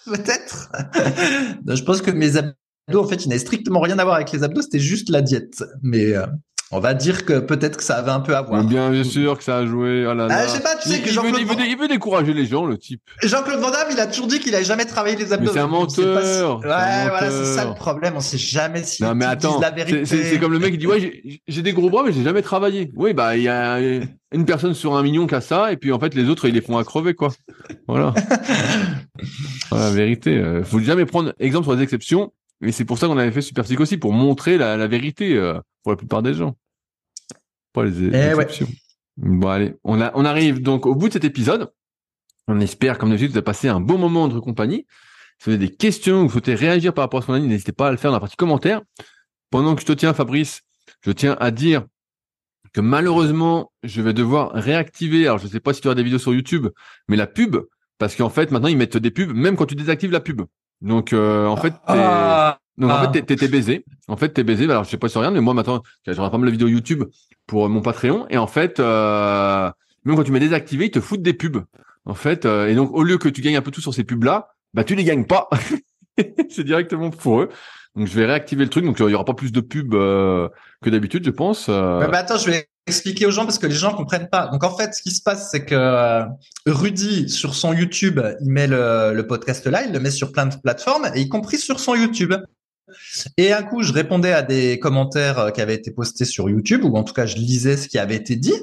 peut-être. je pense que mes abdos, en fait, ils n'avaient strictement rien à voir avec les abdos. C'était juste la diète. Mais euh, on va dire que peut-être que ça avait un peu à voir. Bien sûr que ça a joué. Oh là ah, je sais pas, tu sais que il, veut, il, veut, décourager les gens, le type. Jean-Claude Van Damme, il a toujours dit qu'il avait jamais travaillé les abdos. Mais c'est un menteur. Ouais, voilà, c'est ça le problème. On sait jamais si non, mais attends, la vérité. C'est comme le mec qui dit ouais, j'ai des gros bras, mais j'ai jamais travaillé. Oui, bah il y a une personne sur un million qui a ça, et puis en fait les autres ils les font à crever quoi. Voilà. voilà, la vérité. Euh, faut jamais prendre exemple sur les exceptions. Et c'est pour ça qu'on avait fait Super aussi, pour montrer la, la vérité euh, pour la plupart des gens pas les eh. Bon allez, on, a, on arrive donc au bout de cet épisode. On espère, comme d'habitude, vous avez passé un bon moment entre compagnie. Si vous avez des questions ou vous souhaitez réagir par rapport à ce qu'on a dit, n'hésitez pas à le faire dans la partie commentaire. Pendant que je te tiens, Fabrice, je tiens à dire que malheureusement, je vais devoir réactiver, alors je ne sais pas si tu as des vidéos sur YouTube, mais la pub, parce qu'en fait, maintenant, ils mettent des pubs, même quand tu désactives la pub. Donc, euh, en fait, ah. Donc en fait, ah. t'es baisé. En fait, t'es baisé. Alors je sais pas si rien, mais moi maintenant, j'aurais pas mal de vidéos YouTube pour mon Patreon. Et en fait, euh, même quand tu mets désactivé, ils te foutent des pubs. En fait, euh, et donc au lieu que tu gagnes un peu tout sur ces pubs là, bah tu les gagnes pas. c'est directement pour eux. Donc je vais réactiver le truc. Donc il y aura pas plus de pubs euh, que d'habitude, je pense. Bah, attends, je vais expliquer aux gens parce que les gens comprennent pas. Donc en fait, ce qui se passe, c'est que Rudy sur son YouTube, il met le, le podcast là, il le met sur plein de plateformes, et y compris sur son YouTube. Et un coup, je répondais à des commentaires euh, qui avaient été postés sur YouTube, ou en tout cas, je lisais ce qui avait été dit.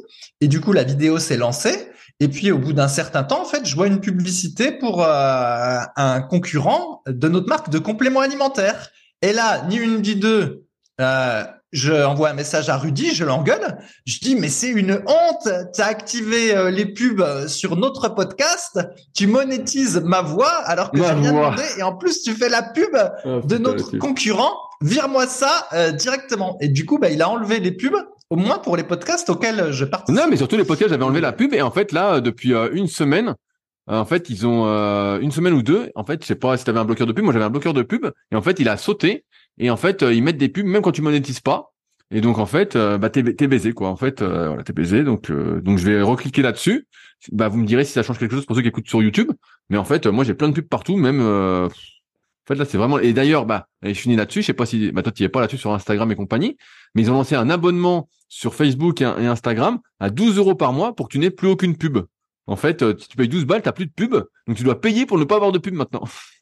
Et du coup, la vidéo s'est lancée. Et puis, au bout d'un certain temps, en fait, je vois une publicité pour euh, un concurrent de notre marque de compléments alimentaires. Et là, ni une ni deux, euh, je envoie un message à Rudy, je l'engueule. Je dis mais c'est une honte, tu as activé euh, les pubs euh, sur notre podcast, tu monétises ma voix alors que j'ai rien demandé et en plus tu fais la pub oh, de notre concurrent. Vire-moi ça euh, directement. Et du coup, bah, il a enlevé les pubs au moins pour les podcasts auxquels je participe. Non, mais surtout les podcasts, j'avais enlevé la pub et en fait là, depuis une semaine, en fait, ils ont une semaine ou deux. En fait, je sais pas si t'avais un bloqueur de pub. Moi, j'avais un bloqueur de pub et en fait, il a sauté et en fait, euh, ils mettent des pubs même quand tu monétises pas. Et donc en fait, euh, bah t'es, baisé quoi. En fait, euh, voilà, t'es baisé. Donc donc je vais recliquer là-dessus. Bah vous me direz si ça change quelque chose pour ceux qui écoutent sur YouTube. Mais en fait, moi j'ai plein de pubs partout, même. en fait là c'est vraiment. Et d'ailleurs, bah je finis là-dessus. Je sais pas si bah toi tu es pas là-dessus sur Instagram et compagnie, mais ils ont lancé un abonnement sur Facebook et, Instagram à 12 euros par mois pour que tu n'aies plus aucune pub. En fait, tu payes 12 balles, t'as plus de pub, donc tu dois payer pour ne pas avoir de pub maintenant.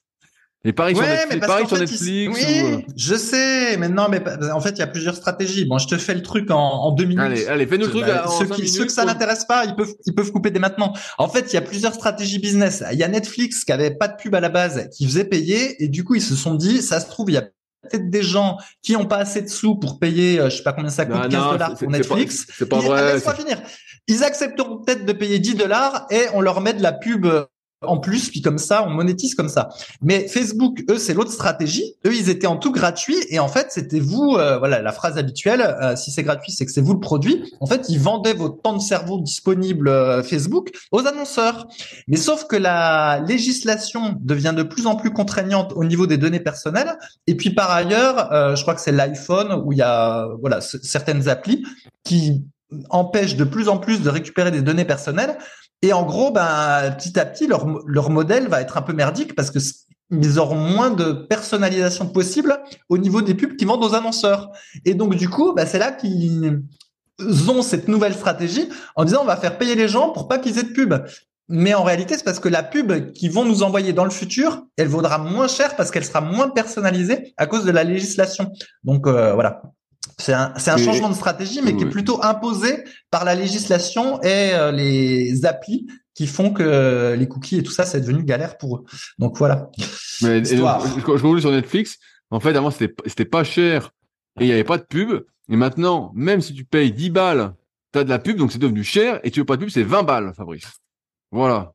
Et pareil sur Netflix, pareil sur Netflix oui, euh, je sais, mais non, mais en fait, il y a plusieurs stratégies. Bon, je te fais le truc en, en deux minutes. Allez, allez, fais-nous le truc. Bah, ceux, qui, ceux que ça n'intéresse pas, ils peuvent, ils peuvent couper dès maintenant. En fait, il y a plusieurs stratégies business. Il y a Netflix qui avait pas de pub à la base, qui faisait payer, et du coup, ils se sont dit, ça se trouve, il y a peut-être des gens qui ont pas assez de sous pour payer, euh, je sais pas combien ça coûte, 15 dollars pour Netflix. C'est pas, pas vrai. Laisse-moi finir. Ils accepteront peut-être de payer 10 dollars et on leur met de la pub en plus, puis comme ça, on monétise comme ça. Mais Facebook, eux, c'est l'autre stratégie. Eux, ils étaient en tout gratuit et en fait, c'était vous, euh, voilà, la phrase habituelle. Euh, si c'est gratuit, c'est que c'est vous le produit. En fait, ils vendaient votre temps de cerveau disponible euh, Facebook aux annonceurs. Mais sauf que la législation devient de plus en plus contraignante au niveau des données personnelles. Et puis par ailleurs, je crois que c'est l'iPhone où il y a voilà certaines applis qui empêchent de plus en plus de récupérer des données personnelles et en gros, ben, petit à petit, leur, leur modèle va être un peu merdique parce que ils auront moins de personnalisation possible au niveau des pubs qui vendent aux annonceurs. Et donc, du coup, ben, c'est là qu'ils ont cette nouvelle stratégie en disant on va faire payer les gens pour pas qu'ils aient de pub. Mais en réalité, c'est parce que la pub qu'ils vont nous envoyer dans le futur, elle vaudra moins cher parce qu'elle sera moins personnalisée à cause de la législation. Donc euh, voilà. C'est un, changement de stratégie, mais qui est plutôt imposé par la législation et euh, les applis qui font que les cookies et tout ça, c'est devenu galère pour eux. Donc voilà. Mais, je je sur Netflix, en fait, avant, c'était, pas cher et il n'y avait pas de pub. Et maintenant, même si tu payes 10 balles, tu as de la pub, donc c'est devenu cher. Et tu veux pas de pub, c'est 20 balles, Fabrice. Voilà.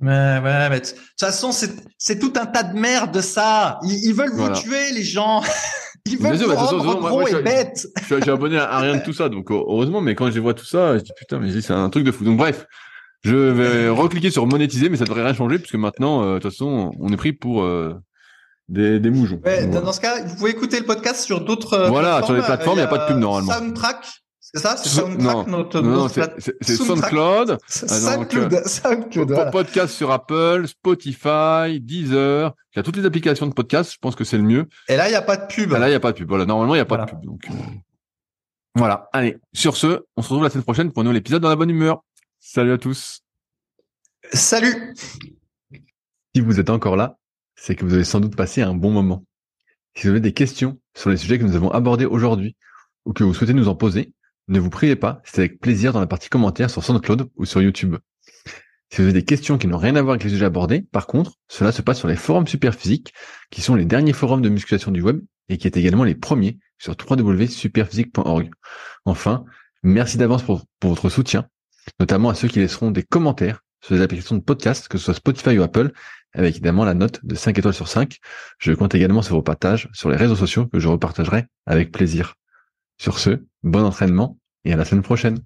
Mais ouais, mais de toute façon, c'est, c'est tout un tas de merde, ça. Ils, veulent vous tuer, les gens. Ils veulent vous rendre gros et bête. Je suis abonné à rien de tout ça, donc heureusement. Mais quand je vois tout ça, je dis putain, mais c'est un truc de fou. Donc bref, je vais recliquer sur monétiser, mais ça devrait rien changer puisque maintenant, euh, de toute façon, on est pris pour euh, des, des moujons. Ouais, Dans ce cas, vous pouvez écouter le podcast sur d'autres. Euh, voilà, sur les plateformes, il n'y a, pas de pub normalement. Soundtrack, c'est ça, c'est Soundtrack notre. Non, c'est SoundCloud. SoundCloud, euh, SoundCloud. Podcast sur Apple, Spotify, Deezer. Il y a toutes les applications de podcast. Je pense que c'est le mieux. Et là, il n'y a pas de pub. Et là, il n'y a pas de pub. Voilà, normalement, il n'y a pas de pub. Donc, euh, voilà. Allez, sur ce, on se retrouve la semaine prochaine pour un nouvel épisode dans la bonne humeur. Salut à tous. Salut. Si vous êtes encore là, c'est que vous avez sans doute passé un bon moment. Si vous avez des questions sur les sujets que nous avons abordés aujourd'hui ou que vous souhaitez nous en poser, ne vous priez pas, c'est avec plaisir dans la partie commentaires sur SoundCloud ou sur YouTube. Si vous avez des questions qui n'ont rien à voir avec les sujets abordés, par contre, cela se passe sur les forums Superphysique, qui sont les derniers forums de musculation du web et qui est également les premiers sur www.superphysique.org. Enfin, merci d'avance pour, pour, votre soutien, notamment à ceux qui laisseront des commentaires sur les applications de podcast, que ce soit Spotify ou Apple, avec évidemment la note de 5 étoiles sur 5. Je compte également sur vos partages sur les réseaux sociaux que je repartagerai avec plaisir. Sur ce, bon entraînement et à la semaine prochaine.